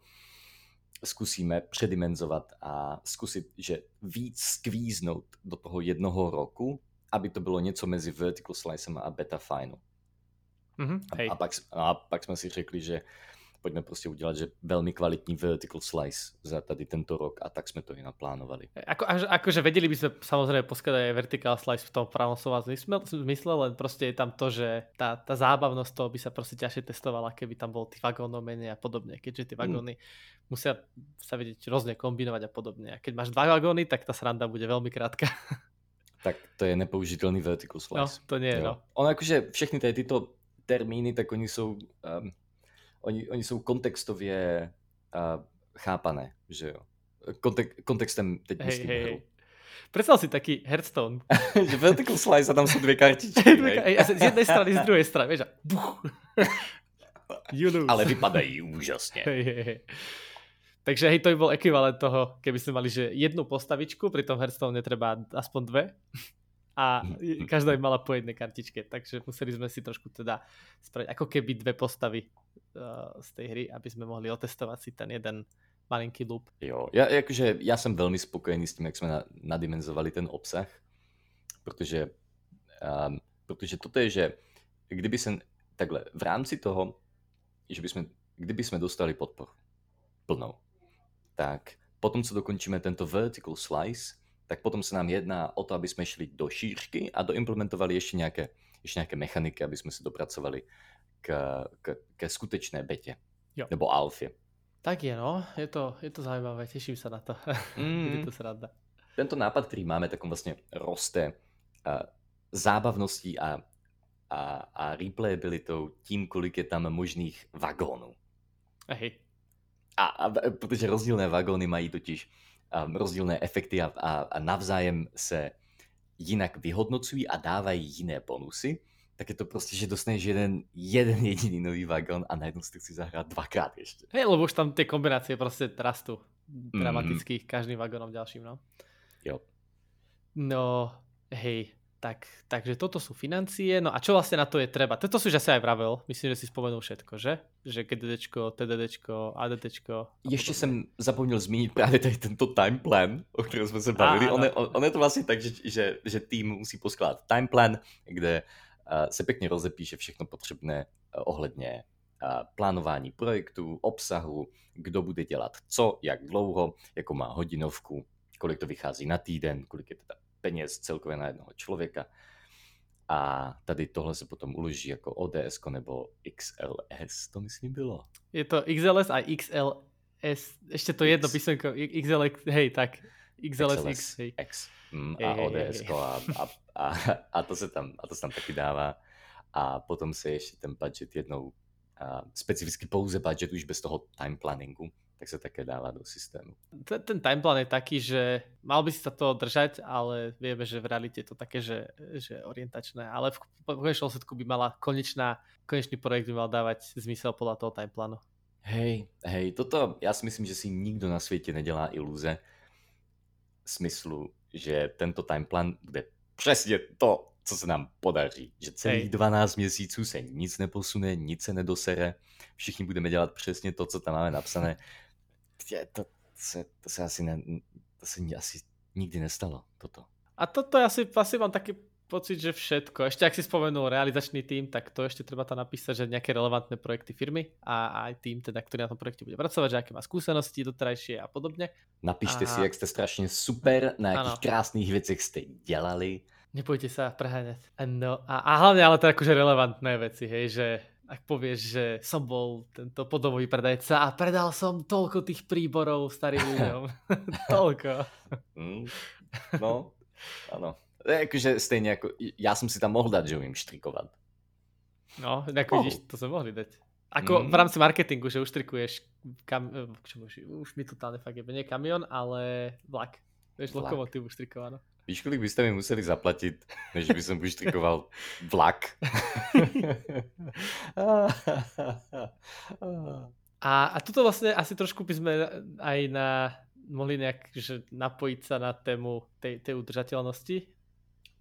zkusíme předimenzovat a zkusit, že víc skvíznout do toho jednoho roku, aby to bylo něco mezi vertical slicem a beta final. Mm-hmm, a, a, pak, a pak jsme si řekli, že pojďme prostě udělat, že velmi kvalitní vertical slice za tady tento rok a tak jsme to i naplánovali. Ako, akože vedeli by sme samozrejme poskladať aj vertical slice v tom pravom slova zmysle, len proste je tam to, že tá, tá zábavnosť toho by sa proste ťažšie testovala, keby tam bol tých vagónov menej a podobne, keďže tie mm. vagóny mm. musia sa vedieť rôzne kombinovať a podobne. A keď máš dva vagóny, tak tá sranda bude veľmi krátka. tak to je nepoužitelný vertical no, slice. No, to nie je, jo. no. Ono akože všechny tady tyto termíny, tak oni jsou, um, oni, oni jsou kontextově uh, chápané, že jo. Kontek, kontextem teď hey, myslím hru. Predstav si taký Hearthstone. že vertical slice a tam sú dve kartičky. dve, z jednej strany, z druhej strany, vieš, a buch. You lose. Ale vypadají úžasne. Hej, hej, hej. Takže hej, to by bol ekvivalent toho, keby sme mali, že jednu postavičku, pri tom Hearthstone netreba aspoň dve a každá by mala po jednej kartičke, takže museli sme si trošku teda spraviť ako keby dve postavy uh, z tej hry, aby sme mohli otestovať si ten jeden malinký loop. Jo, ja, akože, ja som veľmi spokojený s tým, jak sme na, nadimenzovali ten obsah, protože, um, protože toto je, že kdyby som takhle, v rámci toho, že by sme, kdyby sme dostali podporu plnou, tak potom, co dokončíme tento vertical slice, tak potom sa nám jedná o to, aby sme šli do šířky a doimplementovali ešte nejaké, ešte nejaké mechaniky, aby sme sa dopracovali k, k, ke skutečné bete. Jo. Nebo alfie. Tak je, no. Je to, je to zaujímavé. Teším sa na to. Mm. je to sranda. Tento nápad, ktorý máme, tak on vlastne roste uh, zábavností a, a, a replayabilitou tím, kolik je tam možných vagónů. Hej. A, a protože rozdílné vagóny mají totiž um, rozdílné efekty a, a, a navzájem se jinak vyhodnocují a dávají jiné bonusy, tak je to prostě, že dostaneš jeden, jeden jediný nový vagón a najednou si to chci zahrát dvakrát ještě. Hej, lebo už tam ty kombinácie prostě rastu dramatických mm. každým vagónom ďalším, no. Jo. No, hej, tak, takže toto sú financie. No a čo vlastne na to je treba? Toto si už asi aj vravel. Myslím, že si spomenul všetko, že? Že GDDčko, TDDčko, ADDčko. Ještě jsem zapomněl zmínit právě tady tento time plan, o kterém jsme se bavili. On je, on je to vlastně tak, že, že, že tým musí poskládat time plan, kde uh, se pěkně rozepíše všechno potřebné uh, ohledně uh, plánování projektu, obsahu, kdo bude dělat co, jak dlouho, jako má hodinovku, kolik to vychází na týden, kolik je teda peněz celkově na jednoho člověka. A tady tohle se potom uloží jako ODS nebo XLS, to myslím bylo. Je to XLS a XLS, ještě to jedno písmenko, XLX, hej, tak XLS, XLS X, hej. X mm, a ODS a, a, a, a, to se tam, a to se tam taky dává. A potom se ještě ten budget jednou, a specificky pouze budget už bez toho time planningu, tak sa také dáva do systému. Ten, ten timeplan je taký, že mal by si sa toho držať, ale vieme, že v realite je to také, že, že orientačné, ale v, v konečnom sledku by mala konečná, konečný projekt by mal dávať zmysel podľa toho timeplánu. Hej, hej, toto ja si myslím, že si nikto na svete nedelá ilúze smyslu, že tento timeplan bude přesně to, co se nám podaří. Že celých Hej. 12 měsíců se nic neposune, nic se nedosere, všichni budeme dělat přesně to, co tam máme napsané to, se, to se asi, ne, to se asi nikdy nestalo, toto. A toto asi, asi mám taký pocit, že všetko. Ešte ak si spomenul realizačný tým, tak to ešte treba tam napísať, že nejaké relevantné projekty firmy a aj tým, teda, ktorý na tom projekte bude pracovať, že aké má skúsenosti doterajšie a podobne. Napíšte a... si, jak ste strašne super, na akých ano. krásnych veciach ste delali. Nebojte sa preháňať. No a, a hlavne ale to akože relevantné veci, hej, že ak povieš, že som bol tento podobový predajca a predal som toľko tých príborov starým ľuďom. toľko. Mm, no, áno. Akože stejne ako, ja som si tam mohol dať, že umiem štrikovať. No, ako oh. vidíš, to sme mohli dať. Ako mm. v rámci marketingu, že uštrikuješ, kam, eh, čo, už, už mi totálne fakt je, nie kamion, ale vlak. Vieš, lokomotívu štrikovanú. Víš, kolik byste mi museli zaplatit, než by som vyštrikoval vlak? a, a tuto vlastne asi trošku by sme aj na, mohli nejak že napojiť sa na tému tej, tej udržateľnosti.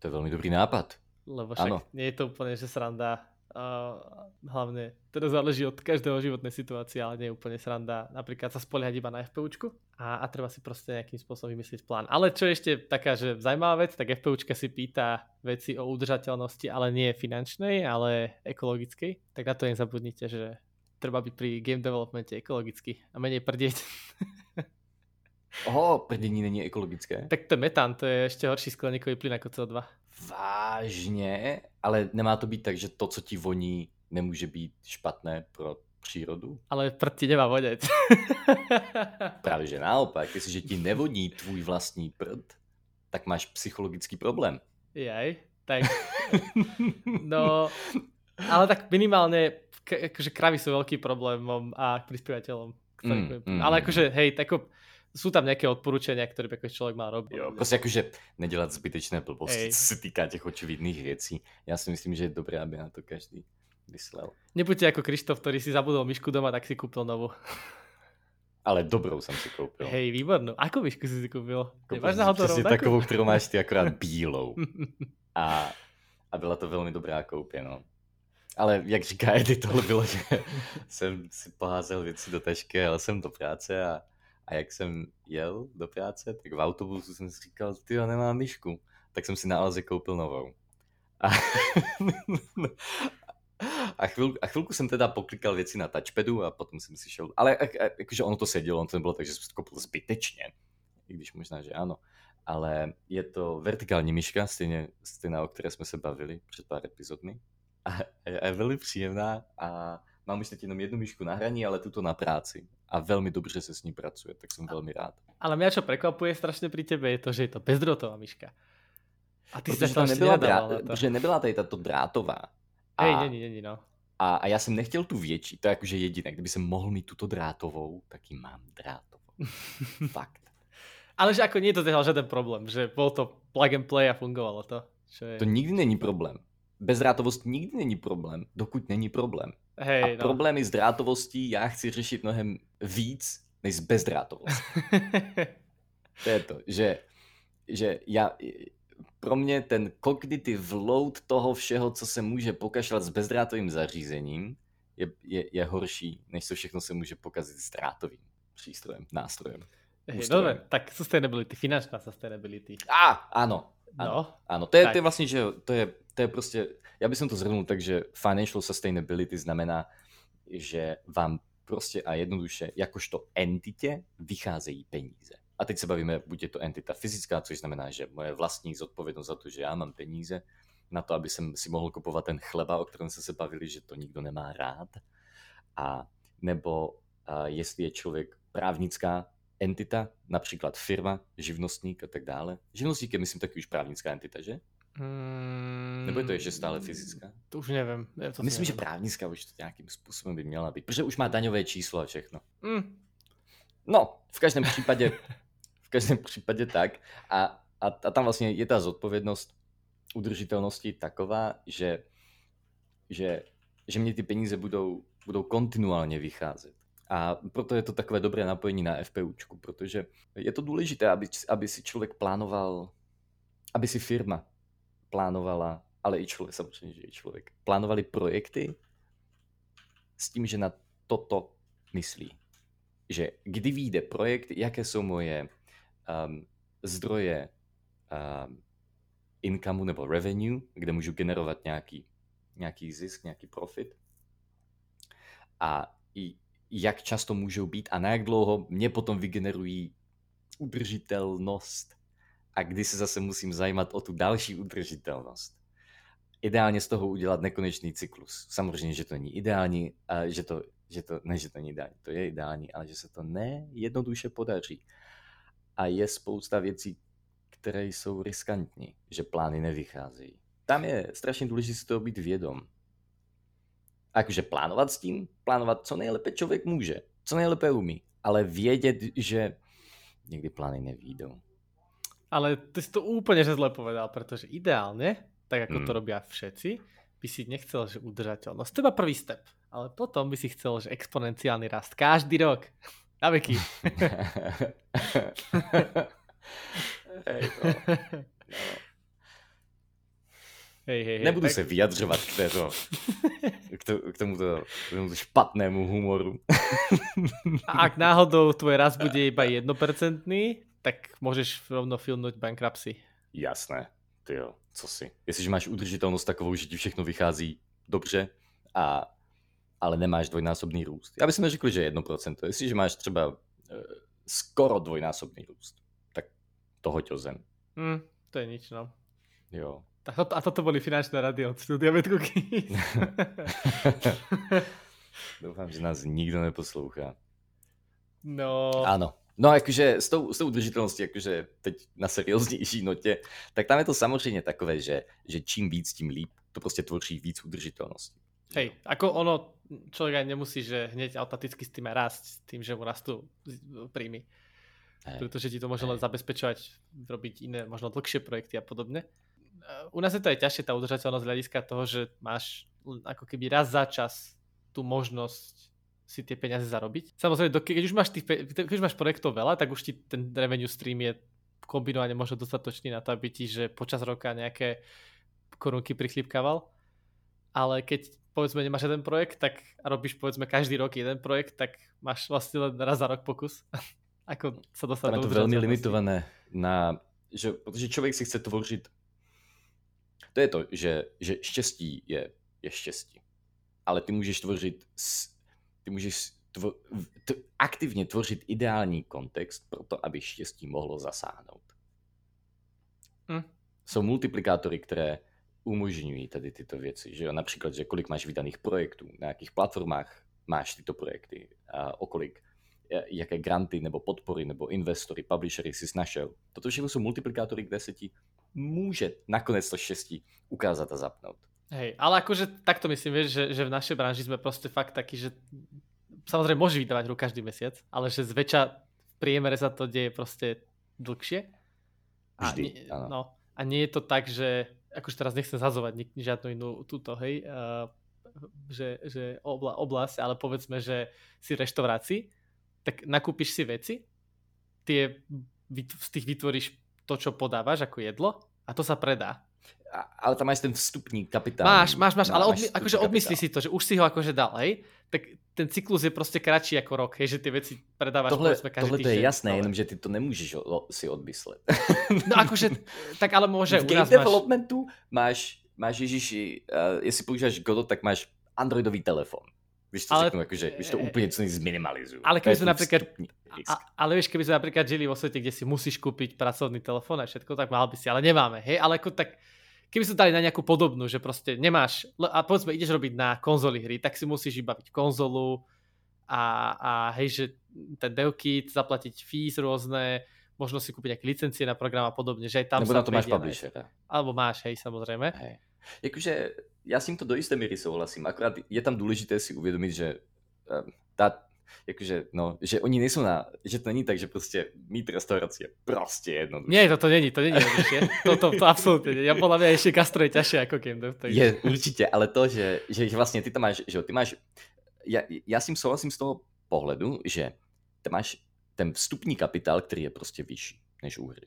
To je veľmi dobrý nápad. Lebo však ano. nie je to úplne, že sranda Uh, hlavne, teda záleží od každého životnej situácie, ale nie je úplne sranda napríklad sa spoliehať iba na FPUčku a, a treba si proste nejakým spôsobom vymyslieť plán. Ale čo je ešte taká, že zaujímavá vec, tak FPUčka si pýta veci o udržateľnosti, ale nie finančnej, ale ekologickej. Tak na to nezabudnite, že treba byť pri game developmente ekologicky a menej prdieť. Oho, prdení není ekologické. Tak to je metán, to je ešte horší skleníkový plyn ako CO2. Vážně? Ale nemá to být tak, že to, co ti voní, nemůže být špatné pro přírodu? Ale prd ti nemá vonět. Právě že naopak, jestliže ti nevoní tvůj vlastní prd, tak máš psychologický problém. Jaj, tak... No, ale tak minimálne akože kravy sú veľký problémom a prispievateľom. Mm, mm, ale akože, hej, tako, sú tam nejaké odporúčania, ktoré by človek mal robiť. Jo, prostě akože nedělat zbytečné blbosti, Ej. co se týká těch očividných věcí. Já si myslím, že je dobré, aby na to každý vyslel. Nebuďte ako Krištof, ktorý si zabudol myšku doma, tak si kúpil novú. Ale dobrou som si kúpil. Hej, výbornú. Ako myšku si si kúpil? Nemáš náhodou takovú, ktorú máš ty akorát bílou. A, a byla to veľmi dobrá koupě, no. Ale jak říká Eddie, tohle bylo, že jsem si poházel věci do tašky, ale jsem do práce a, a jak jsem jel do práce, tak v autobusu jsem si říkal, ty nemám myšku. Tak jsem si na Alze koupil novou. A, a, chvíľku, a chvíľku jsem teda poklikal věci na touchpadu a potom jsem si šel, ale jakože ono to sedělo, on to nebylo tak, že jsem to koupil zbytečně, i když možná, že ano. Ale je to vertikální myška, stejně, stejná, o které jsme se bavili před pár epizodmi a je, je veľmi príjemná a mám už teď jenom jednu myšku na hraní, ale tuto na práci a veľmi dobře se s ní pracuje, tak som veľmi rád. Ale mňa čo prekvapuje strašne pri tebe je to, že je to bezdrotová myška. A ty protože tam nebyla, drá... protože nebyla tady tato drátová. A... Hej, není, není, no. A, a já jsem nechtěl tu větší, to je jakože jediné. Kdyby jsem mohl mít tuto drátovou, tak ji mám drátovou. Fakt. Ale že ako nie je to teda žiaden problém, že bol to plug and play a fungovalo to. Čo je... To nikdy není problém bezdrátovost nikdy není problém, dokud není problém. Hej, a no. problémy s drátovostí já chci řešit mnohem víc, než s bezdrátovostí. to je to, že, že já, pro mě ten cognitive load toho všeho, co se může pokašlat s bezdrátovým zařízením, je, je, je horší, než co všechno se může pokazit s drátovým přístrojem, nástrojem. Hej, dobre, tak sustainability, finančná sustainability. Á, áno. Áno, no, áno. To, je, to je vlastne, že to je to je prostě, já bych to zhrnul tak, že financial sustainability znamená, že vám prostě a jednoduše, jakožto entitě vycházejí peníze. A teď se bavíme, buď je to entita fyzická, což znamená, že moje vlastní zodpovědnost za to, že já mám peníze, na to, aby jsem si mohl kupovat ten chleba, o kterém jsme se bavili, že to nikdo nemá rád. A nebo a jestli je člověk právnická entita, například firma, živnostník a tak dále. Živnostník je, myslím, taky už právnická entita, že? Hmm, Nebo je to ještě stále fyzická? To už nevím. Já to Myslím, nevím. že právnická už to nějakým způsobem by měla být, protože už má daňové číslo a všechno. Hmm. No, v každém případě, v každém případě tak. A, a, a tam vlastně je ta zodpovědnost udržitelnosti taková, že, že, že mě ty peníze budou, budou kontinuálně vycházet. A proto je to takové dobré napojení na FPUčku, protože je to důležité, aby, aby si člověk plánoval, aby si firma plánovala, ale i člověk, samozřejmě, že i člověk, plánovali projekty s tím, že na toto myslí. Že kdy vyjde projekt, jaké jsou moje um, zdroje um, income nebo revenue, kde můžu generovat nějaký, nějaký zisk, nějaký profit. A i jak často můžou být a na jak dlouho mě potom vygenerují udržitelnost a kdy se zase musím zajímat o tu další udržitelnost. Ideálně z toho udělat nekonečný cyklus. Samozřejmě, že to není ideální, a že to, že to, ne, že to není ideální, to je ideální, ale že se to nejednoduše podaří. A je spousta věcí, které jsou riskantní, že plány nevycházejí. Tam je strašně důležité si toho být vědom. A jakože plánovat s tím, plánovat co nejlépe člověk může, co nejlépe umí, ale vědět, že někdy plány nevídou. Ale ty si to úplne že zle povedal, pretože ideálne, tak ako mm. to robia všetci, by si nechcel, že udržateľnosť. To je prvý step. Ale potom by si chcel, že exponenciálny rast. Každý rok. Na veky. hej, no. Hej, hej, hej, Nebudu tak... se vyjadřovat k, této, k, to, k tomuto, k tomuto špatnému humoru. A ak náhodou tvoj rast bude iba jednopercentný, tak môžeš rovno filmnúť bankruptcy. Jasné, ty jo, co si. Jestliže máš udržitelnost takovou, že ti všechno vychází dobře, a, ale nemáš dvojnásobný růst. Já bych neřekl, že 1%. Jestliže máš třeba e, skoro dvojnásobný růst, tak to hoď o zem. Mm, to je nič, no. Jo. A toto boli finančné rady od Studia Medcookies. Doufám, že nás nikdo neposlouchá. No. Áno, No akože s tou, s tou udržitelností, akože teď na serióznější notě, tak tam je to samozřejmě takové, že, že čím víc, tím líp. To prostě tvoří víc udržitelnosti. Hej, ako ono, človek aj nemusí, že hneď automaticky s tým rásť, tým, že mu rastú príjmy. Hej. Pretože ti to môže len zabezpečovať, robiť iné, možno dlhšie projekty a podobne. U nás je to aj ťažšie tá udržateľnosť hľadiska toho, že máš ako keby raz za čas tú možnosť si tie peniaze zarobiť. Samozrejme, keď už máš, tých, keď už máš projektov veľa, tak už ti ten revenue stream je kombinovane možno dostatočný na to, aby ti že počas roka nejaké korunky prichlípkaval. Ale keď povedzme nemáš jeden projekt, tak robíš povedzme každý rok jeden projekt, tak máš vlastne len raz za rok pokus. Ako sa dostať do to veľmi limitované na, že, protože člověk si chce tvořit to je to, že, že štěstí je, je štěstí. Ale ty můžeš tvořit, ty můžeš tvo, t, aktivně tvořit ideální kontext pro to, aby štěstí mohlo zasáhnout. Hm. Jsou multiplikátory, které umožňují tady tyto věci. Že jo? Například, že kolik máš vydaných projektů, na jakých platformách máš tyto projekty, a o kolik, jaké granty nebo podpory nebo investory, publishery si našel. Toto všechno jsou multiplikátory, kde se ti môže nakoniec to štěstí ukázať a zapnúť. Hej, ale akože takto myslím, vieš, že, že v našej branži sme proste fakt takí, že samozrejme môže vydávať hru každý mesiac, ale že zväčša v priemere sa to deje proste dlhšie. A Vždy, nie, no, a nie je to tak, že akože teraz nechcem zazovať žiadnu inú túto, hej, uh, že, že obla, oblasť, ale povedzme, že si reštaurácii, tak nakúpiš si veci, tie z tých vytvoríš to, čo podávaš ako jedlo a to sa predá. Ale tam máš ten vstupní kapitál. Máš, máš, máš, ale odmi- akože odmyslí si to, že už si ho akože dal, hej, tak ten cyklus je proste kratší ako rok, hej, že tie veci predávaš tohle, povedzme každý Tohle to je jasné, ale... jenom že ty to nemôžeš si odmyslet. No akože, tak ale môže v nás developmentu máš, máš Ježiši, uh, jestli používaš Godot, tak máš Androidový telefon. Víš, to ale, řeknu, akože, víš to úplne celý zminimalizujú. Ale keby sme napríklad, a, ale vieš, keby sme napríklad žili vo svete, kde si musíš kúpiť pracovný telefón a všetko, tak mal by si, ale nemáme, hej, ale ako tak, keby sme dali na nejakú podobnú, že proste nemáš, a povedzme, ideš robiť na konzoli hry, tak si musíš vybaviť konzolu a, a hej, že ten devkit, zaplatiť fees rôzne, možno si kúpiť nejaké licencie na program a podobne, že aj tam Nebo na to máš publishera. Alebo máš, hej, samozrejme. Hej. Jakože ja s týmto do isté míry souhlasím, akorát je tam důležité si uvědomit, že ehm, tá, jakože, no, že oni nejsou na, že to není tak, že prostě mít restauraci je prostě jednoduché. Nie, to není, to není jednoduché. to, to, to absolútne nie. Ja podľa mňa ešte gastro je ťažšie ako dev. Takže... Je, určitě, ale to, že, že vlastně ty tam máš, že ty máš, ja, ja s tím souhlasím z toho pohledu, že ty máš ten vstupní kapitál, který je prostě vyšší než u hry.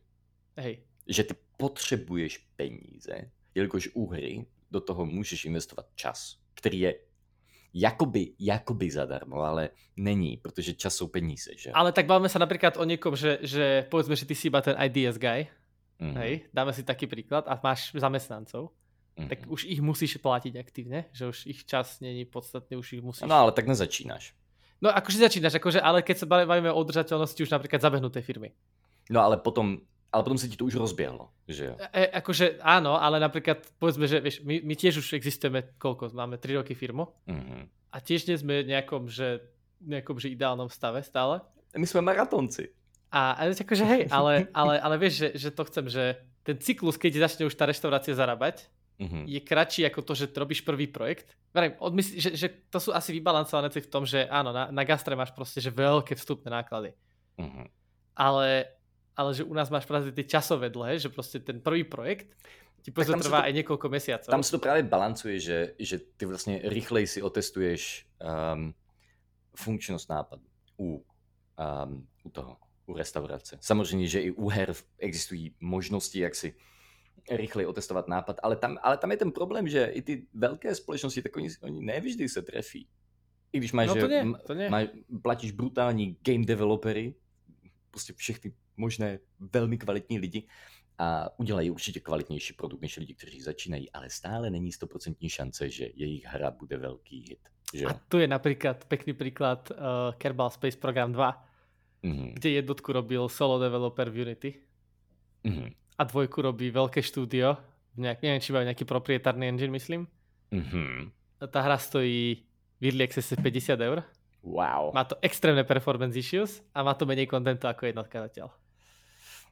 Hej. Že ty potřebuješ peníze, jelikož u hry do toho můžeš investovat čas, který je jakoby, jakoby zadarmo, ale není, protože čas jsou peníze, že? Ale tak bavíme sa napríklad o niekom, že, že povedzme, že ty si iba ten IDS guy, mm-hmm. hej, dáme si taký príklad a máš zamestnancov, mm-hmm. tak už ich musíš platiť aktívne, že už ich čas není podstatný, už ich musíš... No ale tak nezačínaš. No akože začínaš, akože, ale keď sa bavíme o udržateľnosti už napríklad zabehnutej firmy. No ale potom ale potom sa ti to už rozbiehlo, že jo? E, akože áno, ale napríklad povedzme, že vieš, my, my tiež už existujeme, koľko, máme 3 roky firmu mm-hmm. a tiež nie sme nejakom, že, nejakom, že ideálnom stave stále. My sme maratónci. A, ale akože hej, ale, ale, ale vieš, že, že to chcem, že ten cyklus, keď začne už tá reštaurácia zarábať, mm-hmm. je kratší ako to, že robíš prvý projekt. Verím, odmysl, že, že to sú asi vybalancované v tom, že áno, na, na gastre máš proste že veľké vstupné náklady. Mm-hmm. Ale ale že u nás máš práve tie časové dlhé, že proste ten prvý projekt ti to trvá to, aj niekoľko mesiacov. Tam sa to práve balancuje, že, že ty vlastne rýchlej si otestuješ um, funkčnosť nápadu u, um, u toho, u restaurace. Samozřejmě, že i u her existují možnosti, jak si rýchlej otestovat nápad, ale tam, ale tam je ten problém, že i ty velké společnosti, tak oni, oni nevždy se trefí. I když máš, no to nie, to nie. Máš, platíš brutální game developery, prostě všechny možné velmi kvalitní lidi a udělají určitě kvalitnější produkt než lidi, kteří začínají, ale stále není 100% šance, že jejich hra bude velký hit. Že? A tu je napríklad pekný príklad uh, Kerbal Space Program 2, mm-hmm. kde jednotku robil solo developer v Unity mm-hmm. a dvojku robí veľké štúdio, nejak, neviem, či majú nejaký proprietárny engine, myslím. Mm-hmm. Tá hra stojí v Early Access 50 eur. Wow. Má to extrémne performance issues a má to menej kontentu ako jednotka zatiaľ.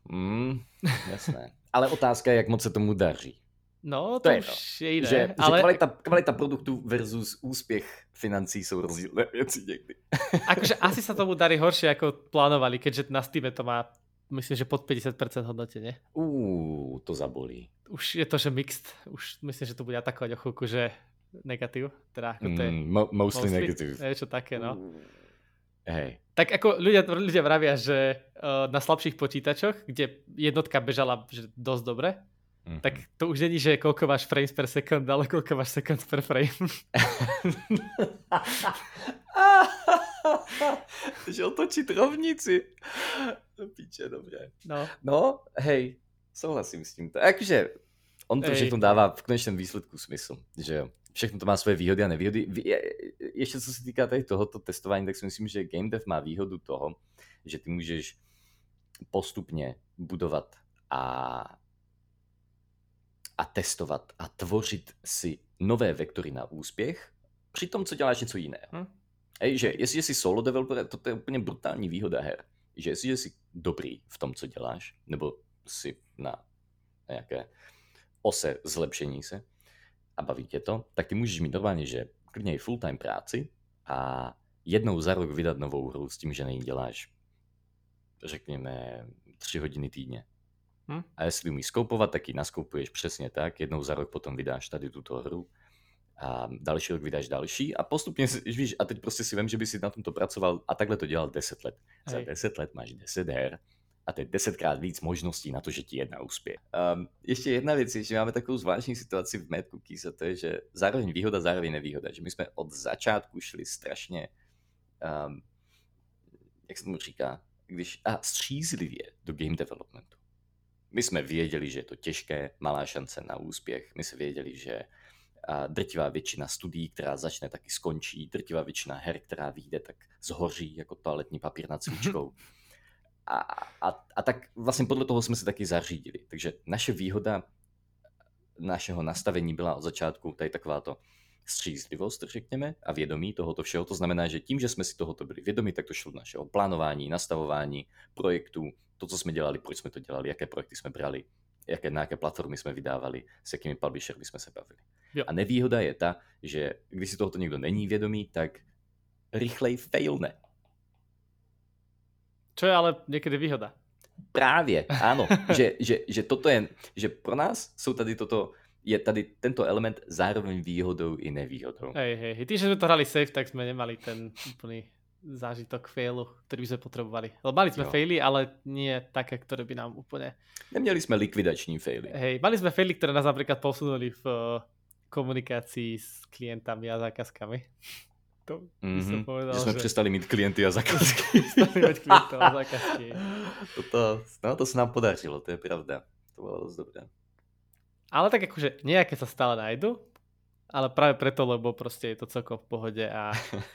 Mm, jasné. Ale otázka je, jak moc se tomu daří. No, to, to už je, je. Že, ale... že kvalita, kvalita produktu versus úspěch financí jsou rozdílné věci někdy. Akože asi sa tomu darí horšie, ako plánovali, keďže na Steam to má, myslím, že pod 50% hodnotenie. Uuu, to zabolí. Už je to, že mixed. Už myslím, že to bude atakovať o chvíľku, že negatív. Teda ako to je, Mm, mo- mostly negative. Niečo také, no. Hej. Tak ako ľudia, ľudia vravia, že uh, na slabších počítačoch, kde jednotka bežala že dosť dobre, Mhm. tak to už není, že koľko máš frames per second, ale koľko máš seconds per frame. že otočiť rovnici. Piče, dobre. No, No, hej, souhlasím s týmto. Akože, on to všechno dává v konečném výsledku smysl, že jo. Všechno to má svoje výhody a nevýhody. Ještě co se týká tady tohoto testování, tak si myslím, že game dev má výhodu toho, že ty můžeš postupně budovat a a testovat a tvořit si nové vektory na úspěch při tom, co děláš něco jiného. Hm. Ej, že jestliže jsi solo developer, to, to je úplně brutální výhoda her. Že jestliže jsi dobrý v tom, co děláš, nebo si na nějaké ose zlepšení se a baví tě to, tak ty můžeš mít normálně, že klidně i full-time práci a jednou za rok vydat novou hru s tím, že na ní děláš řekněme tři hodiny týdně. Hm. A jestli umíš skoupovat, tak ji naskoupuješ přesně tak. Jednou za rok potom vydáš tady tuto hru a další rok vydáš další a postupně, si, víš, a teď prostě si vím, že by si na tomto pracoval a takhle to dělal 10 let. Za Hej. 10 let máš 10 her a to je desetkrát víc možností na to, že ti jedna uspěje. Um, ještě jedna věc je, že máme takovou zvláštní situaci v Mad Cookies a to je, že zároveň výhoda, zároveň nevýhoda. Že my jsme od začátku šli strašně, um, jak se tomu říká, když, a střízlivě do game developmentu. My jsme věděli, že je to těžké, malá šance na úspěch. My jsme věděli, že a drtivá většina studií, která začne, taky skončí. Drtivá většina her, která vyjde, tak zhoří jako toaletní papír nad svíčkou. A, a, a tak vlastně podle toho jsme se taky zařídili. Takže naše výhoda našeho nastavení byla od začátku tady takováto střízlivost, řekněme, a vědomí tohoto všeho. To znamená, že tím, že jsme si tohoto byli vědomí, tak to šlo do našeho plánování, nastavování projektů, to, co jsme dělali, proč jsme to dělali, jaké projekty jsme brali, jaké, na jaké platformy jsme vydávali, s jakými publishermi jsme se bavili. Jo. A nevýhoda je ta, že když si tohoto někdo není vědomý, tak rychleji failne. Čo je ale niekedy výhoda. Právě, áno, že, že, že toto je, že pro nás jsou tady toto, je tady tento element zároveň výhodou i nevýhodou. Hej, hej, hej. Tým, že sme to hrali safe, tak sme nemali ten úplný zážitok failu, ktorý by sme potrebovali. Lebo mali sme Jo. faily, ale nie také, ktoré by nám úplne... Neměli jsme likvidační faily. Hej, mali sme faily, ktoré nás napríklad posunuli v eh, komunikácii s klientami a zákazkami. To by som Mhm, povedal, že jsme že... přestali mít klienty a zakázky. Přestali mať klientov a zákazky. Toto, no to se nám podařilo, to je pravda. To bylo dost dobré. Ale tak akože nejaké sa stále nájdu, ale práve preto, lebo proste je to celkom v pohode a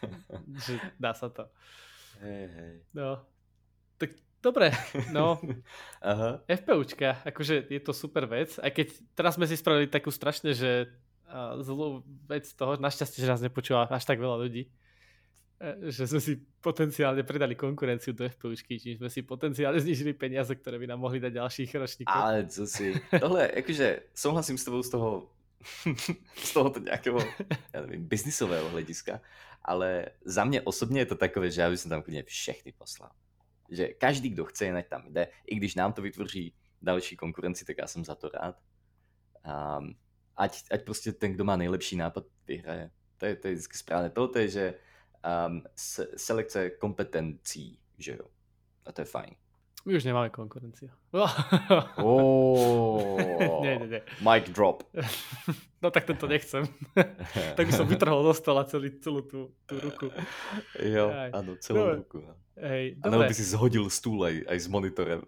že dá sa to. hej, hej. No, tak dobre, no, Aha. FPUčka, akože je to super vec, aj keď teraz sme si spravili takú strašne, že zlú vec toho, našťastie, že nás nepočúva až tak veľa ľudí, e, že sme si potenciálne predali konkurenciu do FPUčky, čím sme si potenciálne znižili peniaze, ktoré by nám mohli dať ďalších ročníkov. Ale co si, tohle, jakože souhlasím s tebou z toho, z tohoto nějakého, já nevím, biznisového hlediska, ale za mě osobně je to takové, že já bych tam klidně všechny poslal. Že každý, kdo chce, nať tam jde, i když nám to vytvoří další konkurenci, tak já jsem za to rád. Um, ať, ať prostě ten, kdo má nejlepší nápad, vyhraje. To je, to je vždycky správné. Toto je, že um, se, selekce kompetencí, že jo. A to je fajn. My už nemáme konkurenciu. Oh. nie, nie, nie. Mic drop. No tak tento nechcem. tak by som vytrhol do stola celý, celú tú, tú ruku. Jo, Aj. ano, celou Dobre. ruku. No. Hej, A nebo by si zhodil stůl aj, aj s monitorem.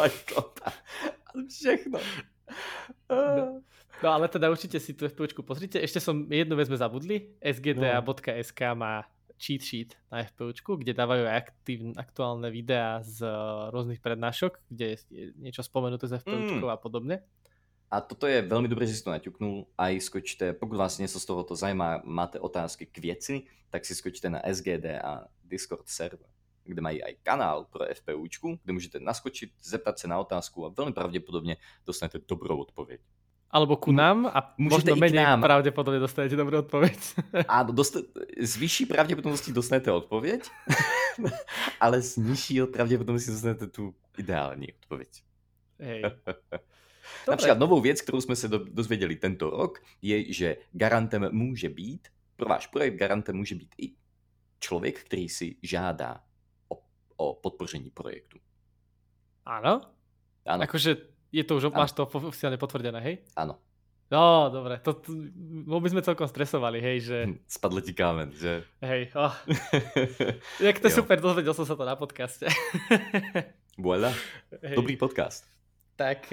Mic drop. Všechno. No. No ale teda určite si tú FPUčku pozrite. Ešte som, jednu vec sme zabudli. sgda.sk má cheat sheet na FPUčku, kde dávajú aj aktív, aktuálne videá z eh, rôznych prednášok, kde je niečo spomenuté z FPUčkou Mm. a podobne. A toto je velmi dobře, že jsi to naťuknul. A i skočte, pokud vás něco z tohoto zajímá, máte otázky k věci, tak si skočte na SGD a Discord server, kde mají aj kanál pro FPUčku, kde můžete naskočit, zeptat se na otázku a velmi pravděpodobně dostanete dobrou odpověď. Alebo ku nám a Můžete možno menej nám. pravdepodobne dostanete dobrú odpoveď. A dost, s vyšší pravděpodobností dostanete odpověď, ale s nižší pravděpodobností dostanete tu ideální odpověď. Hej. Napríklad novou věc, kterou jsme se do, dozvěděli tento rok, je, že garantem může být, pro váš projekt garantem může být i člověk, který si žádá o, o podpoření projektu. Áno? Áno. Akože je to už, ano. máš to oficiálne potvrdené, hej? Áno. No, dobre, to, to by sme celkom stresovali, hej, že... Hm, spadl ti kámen, že? Hej, oh. Jak to je super, dozvedel som sa to na podcaste. voilà, hej. dobrý podcast. Tak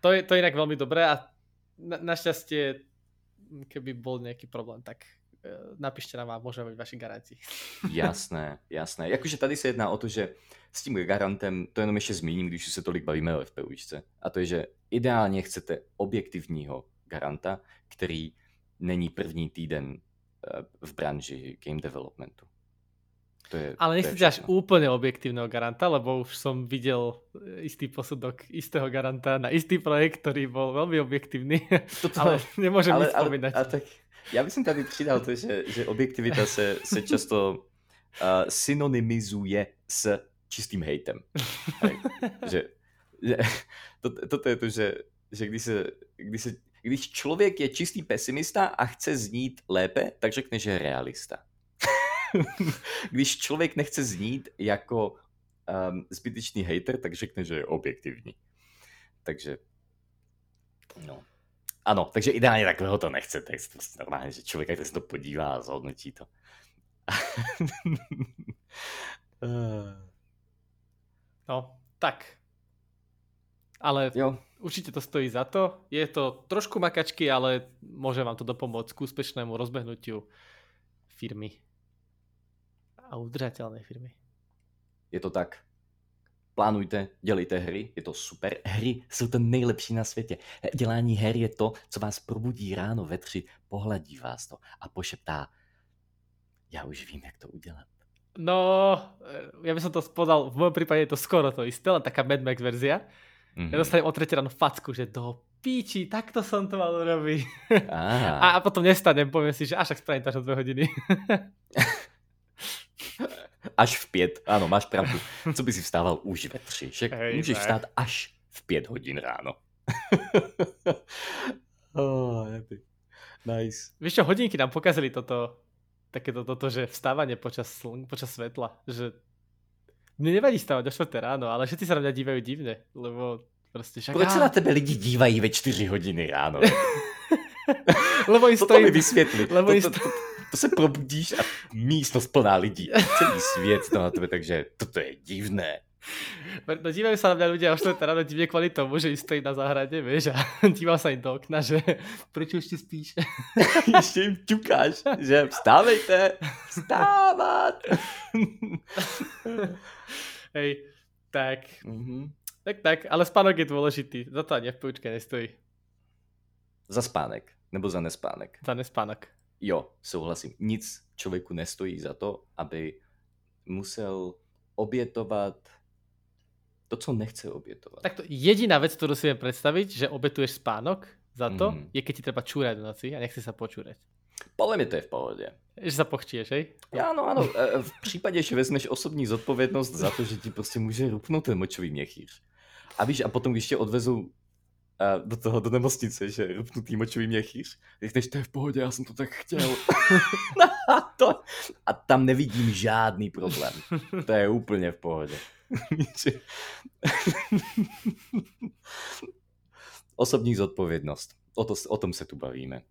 to, je, to je inak veľmi dobré a na, našťastie, keby bol nejaký problém, tak napíšte nám a môžeme byť vaši garanti. jasné, jasné. Jakože tady se jedná o to, že s tím garantem, to jenom ještě zmíním, když se tolik bavíme o FPUčce, a to je, že ideálně chcete objektivního garanta, který není první týden eh, v branži game developmentu. To je, Ale nechcete až úplne objektívneho garanta, lebo už som videl eh, istý posudok istého garanta na istý projekt, ktorý bol veľmi objektívny, Toto, ale nemôžem ale, spomínať. Ale, ale tak ja by som tady přidal to, že, že objektivita se, se často uh, synonymizuje s čistým hejtem. že, že, to, toto je to, že, že když, se, když se když člověk je čistý pesimista a chce znít lépe, tak řekne, že je realista. Když člověk nechce znít jako um, zbytečný hater, tak řekne, že je objektivní. Takže, no. Ano, takže ideálně takového to nechcete. Normálně, že člověk se to podívá a zhodnotí to. no, tak. Ale jo určite to stojí za to. Je to trošku makačky, ale môže vám to dopomôcť k úspešnému rozbehnutiu firmy a udržateľnej firmy. Je to tak. Plánujte, dělejte hry, je to super. Hry jsou to nejlepší na světě. Dělání her je to, co vás probudí ráno ve tři, pohladí vás to a pošeptá, já už vím, jak to udělat. No, ja by som to spodal, v mojom prípade je to skoro to isté, len taká Mad Max verzia. Mm-hmm. Ja dostanem o tretí ráno facku, že do píči, takto som to mal urobiť. A, a potom nestanem, poviem si, že až tak spravím to až o dve hodiny. až v pět, ano, máš pravdu. Co by si vstával už ve tři? Však Hej, můžeš ne. vstát až v pět hodin ráno. oh, nice. Víš čo, hodinky nám pokazili toto, takéto toto, že vstávanie počas, počas svetla, že mne nevadí stávať o 4 ráno, ale všetci sa na mňa dívajú divne, lebo proste však... Proč sa na tebe lidi dívají ve 4 hodiny ráno? lebo im stojí... To mi vysvětli. Lebo to, to, to, se probudíš a místnost plná lidí. Celý svět to na tebe, takže toto je divné. No dívajú sa na mňa ľudia o 4 ráno divne kvôli tomu, že stojí na záhrade, vieš, a díval sa im do okna, že prečo ešte spíš? ešte im ťukáš, že vstávejte, vstávať. Hej, tak. Mm-hmm. Tak, tak, ale spánok je dôležitý. Za to ani FPUčka nestojí. Za spánek, nebo za nespánek. Za nespánek. Jo, souhlasím. Nic člověku nestojí za to, aby musel obětovat to, co nechce obětovat. Tak to jediná vec, ktorú si viem predstaviť, že obetuješ spánok za to, mm. je keď ti treba čúrať do noci a nechce sa počúrať. Podle mě to je v pohodě. Že sa pochčieš, hej? Áno, áno. E, v případě, že vezmeš osobní zodpovědnost za to, že ti prostě může rupnout ten močový měchýř. A víš, a potom, když tě odvezou a do toho, do nemocnice, že rupnutý močový měchýř, řekneš, to je v pohodě, já jsem to tak chtěl. a, to, a tam nevidím žádný problém. To je úplně v pohodě. Osobní zodpovědnost. O, to, o tom se tu bavíme.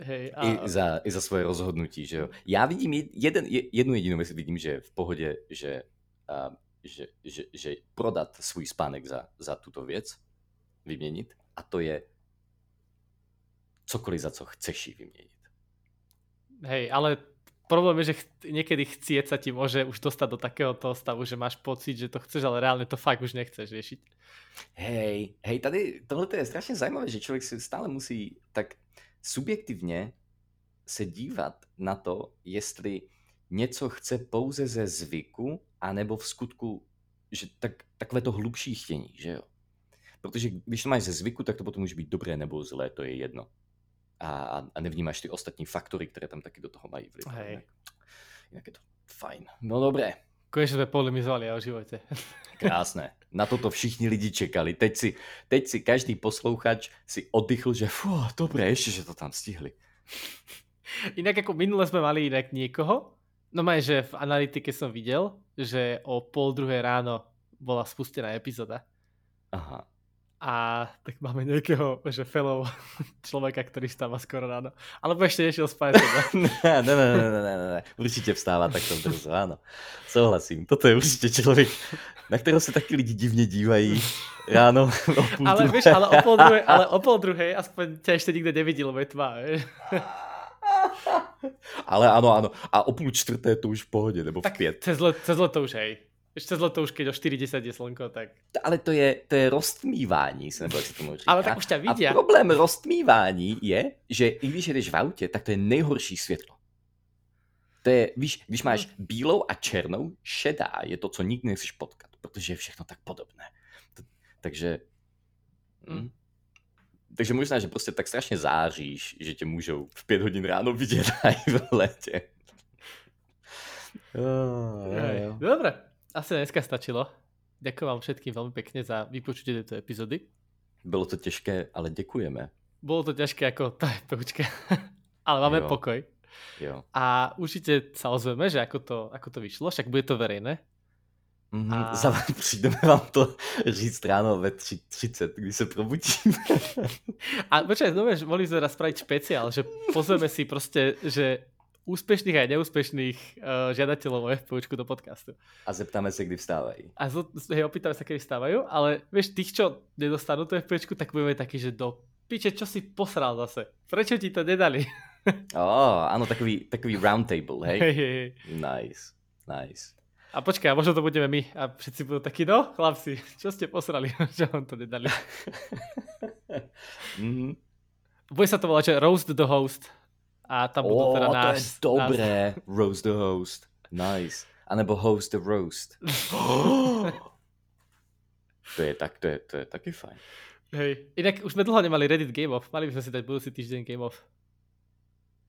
Hej, a... I, za, I za svoje rozhodnutí. Že jo. Já vidím jeden, jednu jedinou věc, vidím, že v pohodě, že, a, že, že, že prodat svůj spánek za, za tuto věc, vyměnit, a to je cokoliv, za co chceš ji vyměnit. Hej, ale problém je, že ch- niekedy chcieť sa ti môže už dostať do takého toho stavu, že máš pocit, že to chceš, ale reálne to fakt už nechceš riešiť. Hej, hej, tady tohle je strašně zajímavé, že člověk si stále musí tak subjektivně se dívat na to, jestli něco chce pouze ze zvyku, anebo v skutku, že tak, takové to hlubší chtění, že jo. Protože když to máš ze zvyku, tak to potom může být dobré nebo zlé, to je jedno. A, a nevnímáš ty ostatní faktory, které tam taky do toho mají vliv. Hej. Jinak, jinak je to fajn. No dobré, Konečne sme polemizovali o živote. Krásne. Na toto všichni lidi čekali. Teď si, teď si každý poslouchač si oddychl, že fú, dobre, ešte, že to tam stihli. Inak ako minule sme mali inak niekoho, no maj, že v analytike som videl, že o pol druhé ráno bola spustená epizóda. Aha a tak máme nejakého, že fellow človeka, ktorý stáva skoro ráno. Alebo ešte nešiel spať. Teda. ne, ne, ne, ne, ne, ne, určite vstáva takto brzo, áno. Souhlasím, toto je určite človek, na ktorého sa takí lidi divne dívají ráno. ale vieš, ale o pol druhej, ale o pol druhej aspoň ťa ešte nikto nevidel, ve tma, Ale áno, áno. A o púl čtvrté to už v pohode, nebo tak v piet. Cez, le, cez leto už, hej. Ešte zlato už keď o 40 je slnko, tak... Ale to je, to je roztmívání, se nebo jak se tomu říká. Ale tak už ťa vidia. A problém roztmívání je, že i když jedeš v autě, tak to je nejhorší světlo. To je, víš, když máš hmm. bílou a černou, šedá je to, co nikdy nechceš potkat, protože je všechno tak podobné. Takže... Hmm. Hm. Takže možná, že prostě tak strašně záříš, že tě můžou v 5 hodin ráno vidět aj v letě. Oh, jo, jo. Dobre, asi dneska stačilo. Ďakujem vám všetkým veľmi pekne za vypočutie tejto epizódy. Bolo to ťažké, ale ďakujeme. Bolo to ťažké ako tá PUčka, ale máme jo. pokoj. Jo. A určite sa ozveme, že ako to, ako to vyšlo, však bude to verejné. Mm, a... Za vám přijdeme vám to říct ráno ve 3.30, kdy se probudíme. A počkaj, no vieš, mohli sme raz spraviť špeciál, že pozrieme si proste, že úspešných aj neúspešných uh, žiadateľov o FPUčku do podcastu. A zeptáme sa, kdy vstávajú. A zo, hej, opýtame sa, kedy vstávajú, ale vieš, tých, čo nedostanú to FPUčku, tak budeme takí, že do piče, čo si posral zase? Prečo ti to nedali? oh, áno, takový, takový round table, hej? Hey, hey, hey. Nice, nice. A počkaj, možno to budeme my a všetci budú takí, no, chlapci, čo ste posrali, že vám to nedali? mm-hmm. Bude sa to volať, že Roast the Host a tam budú teda náš... to je dobré. Náš... Roast the host. Nice. A nebo host the roast. to je tak, to je, to je taky fajn. Hej. Inak už sme dlho nemali Reddit Game Off. Mali by sme si dať budúci týždeň Game Off.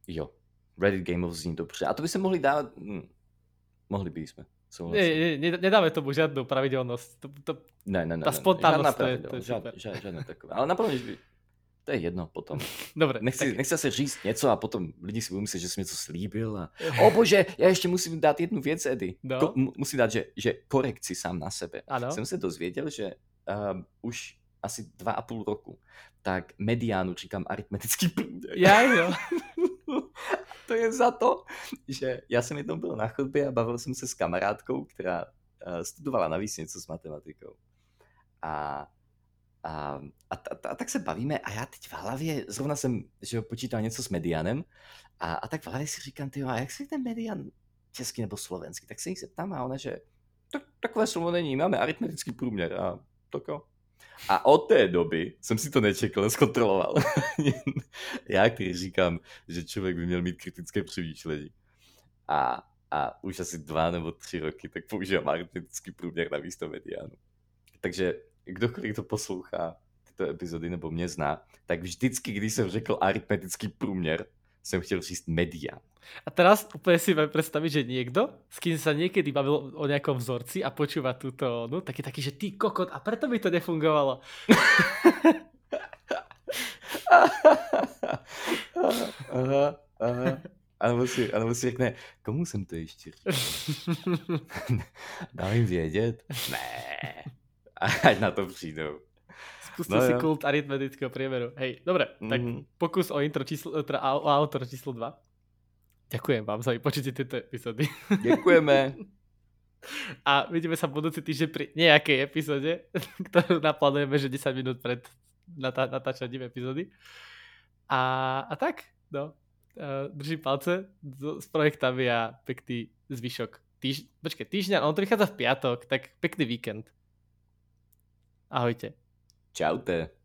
Jo. Reddit Game Off zní dobře. A to by se mohli dát... Hm. Mohli by sme. Nie, nie, nedáme tomu žiadnu pravidelnosť. To, to, ne, ne, ne, tá spontánnosť, to je, to je žiadne, žiadne takové. Ale naplno, že by, to je jedno potom. Dobre. Nechci, tak... nechci sa říct něco a potom lidi si budú myslieť, že som něco slíbil a o bože, ja ešte musím dát jednu věc, Edy. No. Ko- musím dát, že, že korekci sám na sebe. Ano. Jsem se dozvěděl, že um, už asi dva a půl roku, tak mediánu říkám aritmetický průměr. Ja, jo. to je za to, že já jsem jednou byl na chodbě a bavil jsem se s kamarádkou, která uh, studovala navíc něco s matematikou. A a, a, a, a tak se bavíme a já teď v hlavě, zrovna jsem že počítal něco s Medianem a, a tak v hlavě si říkám, ty a jak se ten Median český nebo slovenský, tak se jich zeptám a ona, že tak, takové slovo není, máme aritmetický průměr a toko. A od té doby jsem si to nečekl, neskontroloval. Já, který říkám, že člověk by měl mít kritické přemýšlení. A, a už asi dva nebo tři roky tak používám aritmetický průměr na místo mediánu. Takže kdokoliv to poslouchá tyto epizody nebo mě zná, tak vždycky, když jsem řekl aritmetický průměr, jsem chtěl říct media. A teraz úplne si mám predstaviť, že niekto, s kým sa niekedy bavil o nejakom vzorci a počúva túto, no taký taký, že ty kokot, a preto by to nefungovalo. aha, aha. Alebo si, alebo si řekne, komu jsem to ještě říkal? Dám jim vědět? Ne. Ať na to přijdou. Skúste no, si jo. kult aritmetického priemeru. Hej, dobre, mm-hmm. tak mhm. pokus o intro číslo, teda o autor číslo 2. Ďakujem vám za vypočutie tejto epizódy. Ďakujeme. A vidíme sa budúci týždeň pri nejakej epizóde, ktorú naplánujeme, že 10 minút pred natá- natáčaním epizódy. A, a tak, no. Držím palce s projektami a pekný zvyšok týž- počkej, týždňa, on to vychádza v piatok, tak pekný víkend. Ahojte. Čaute.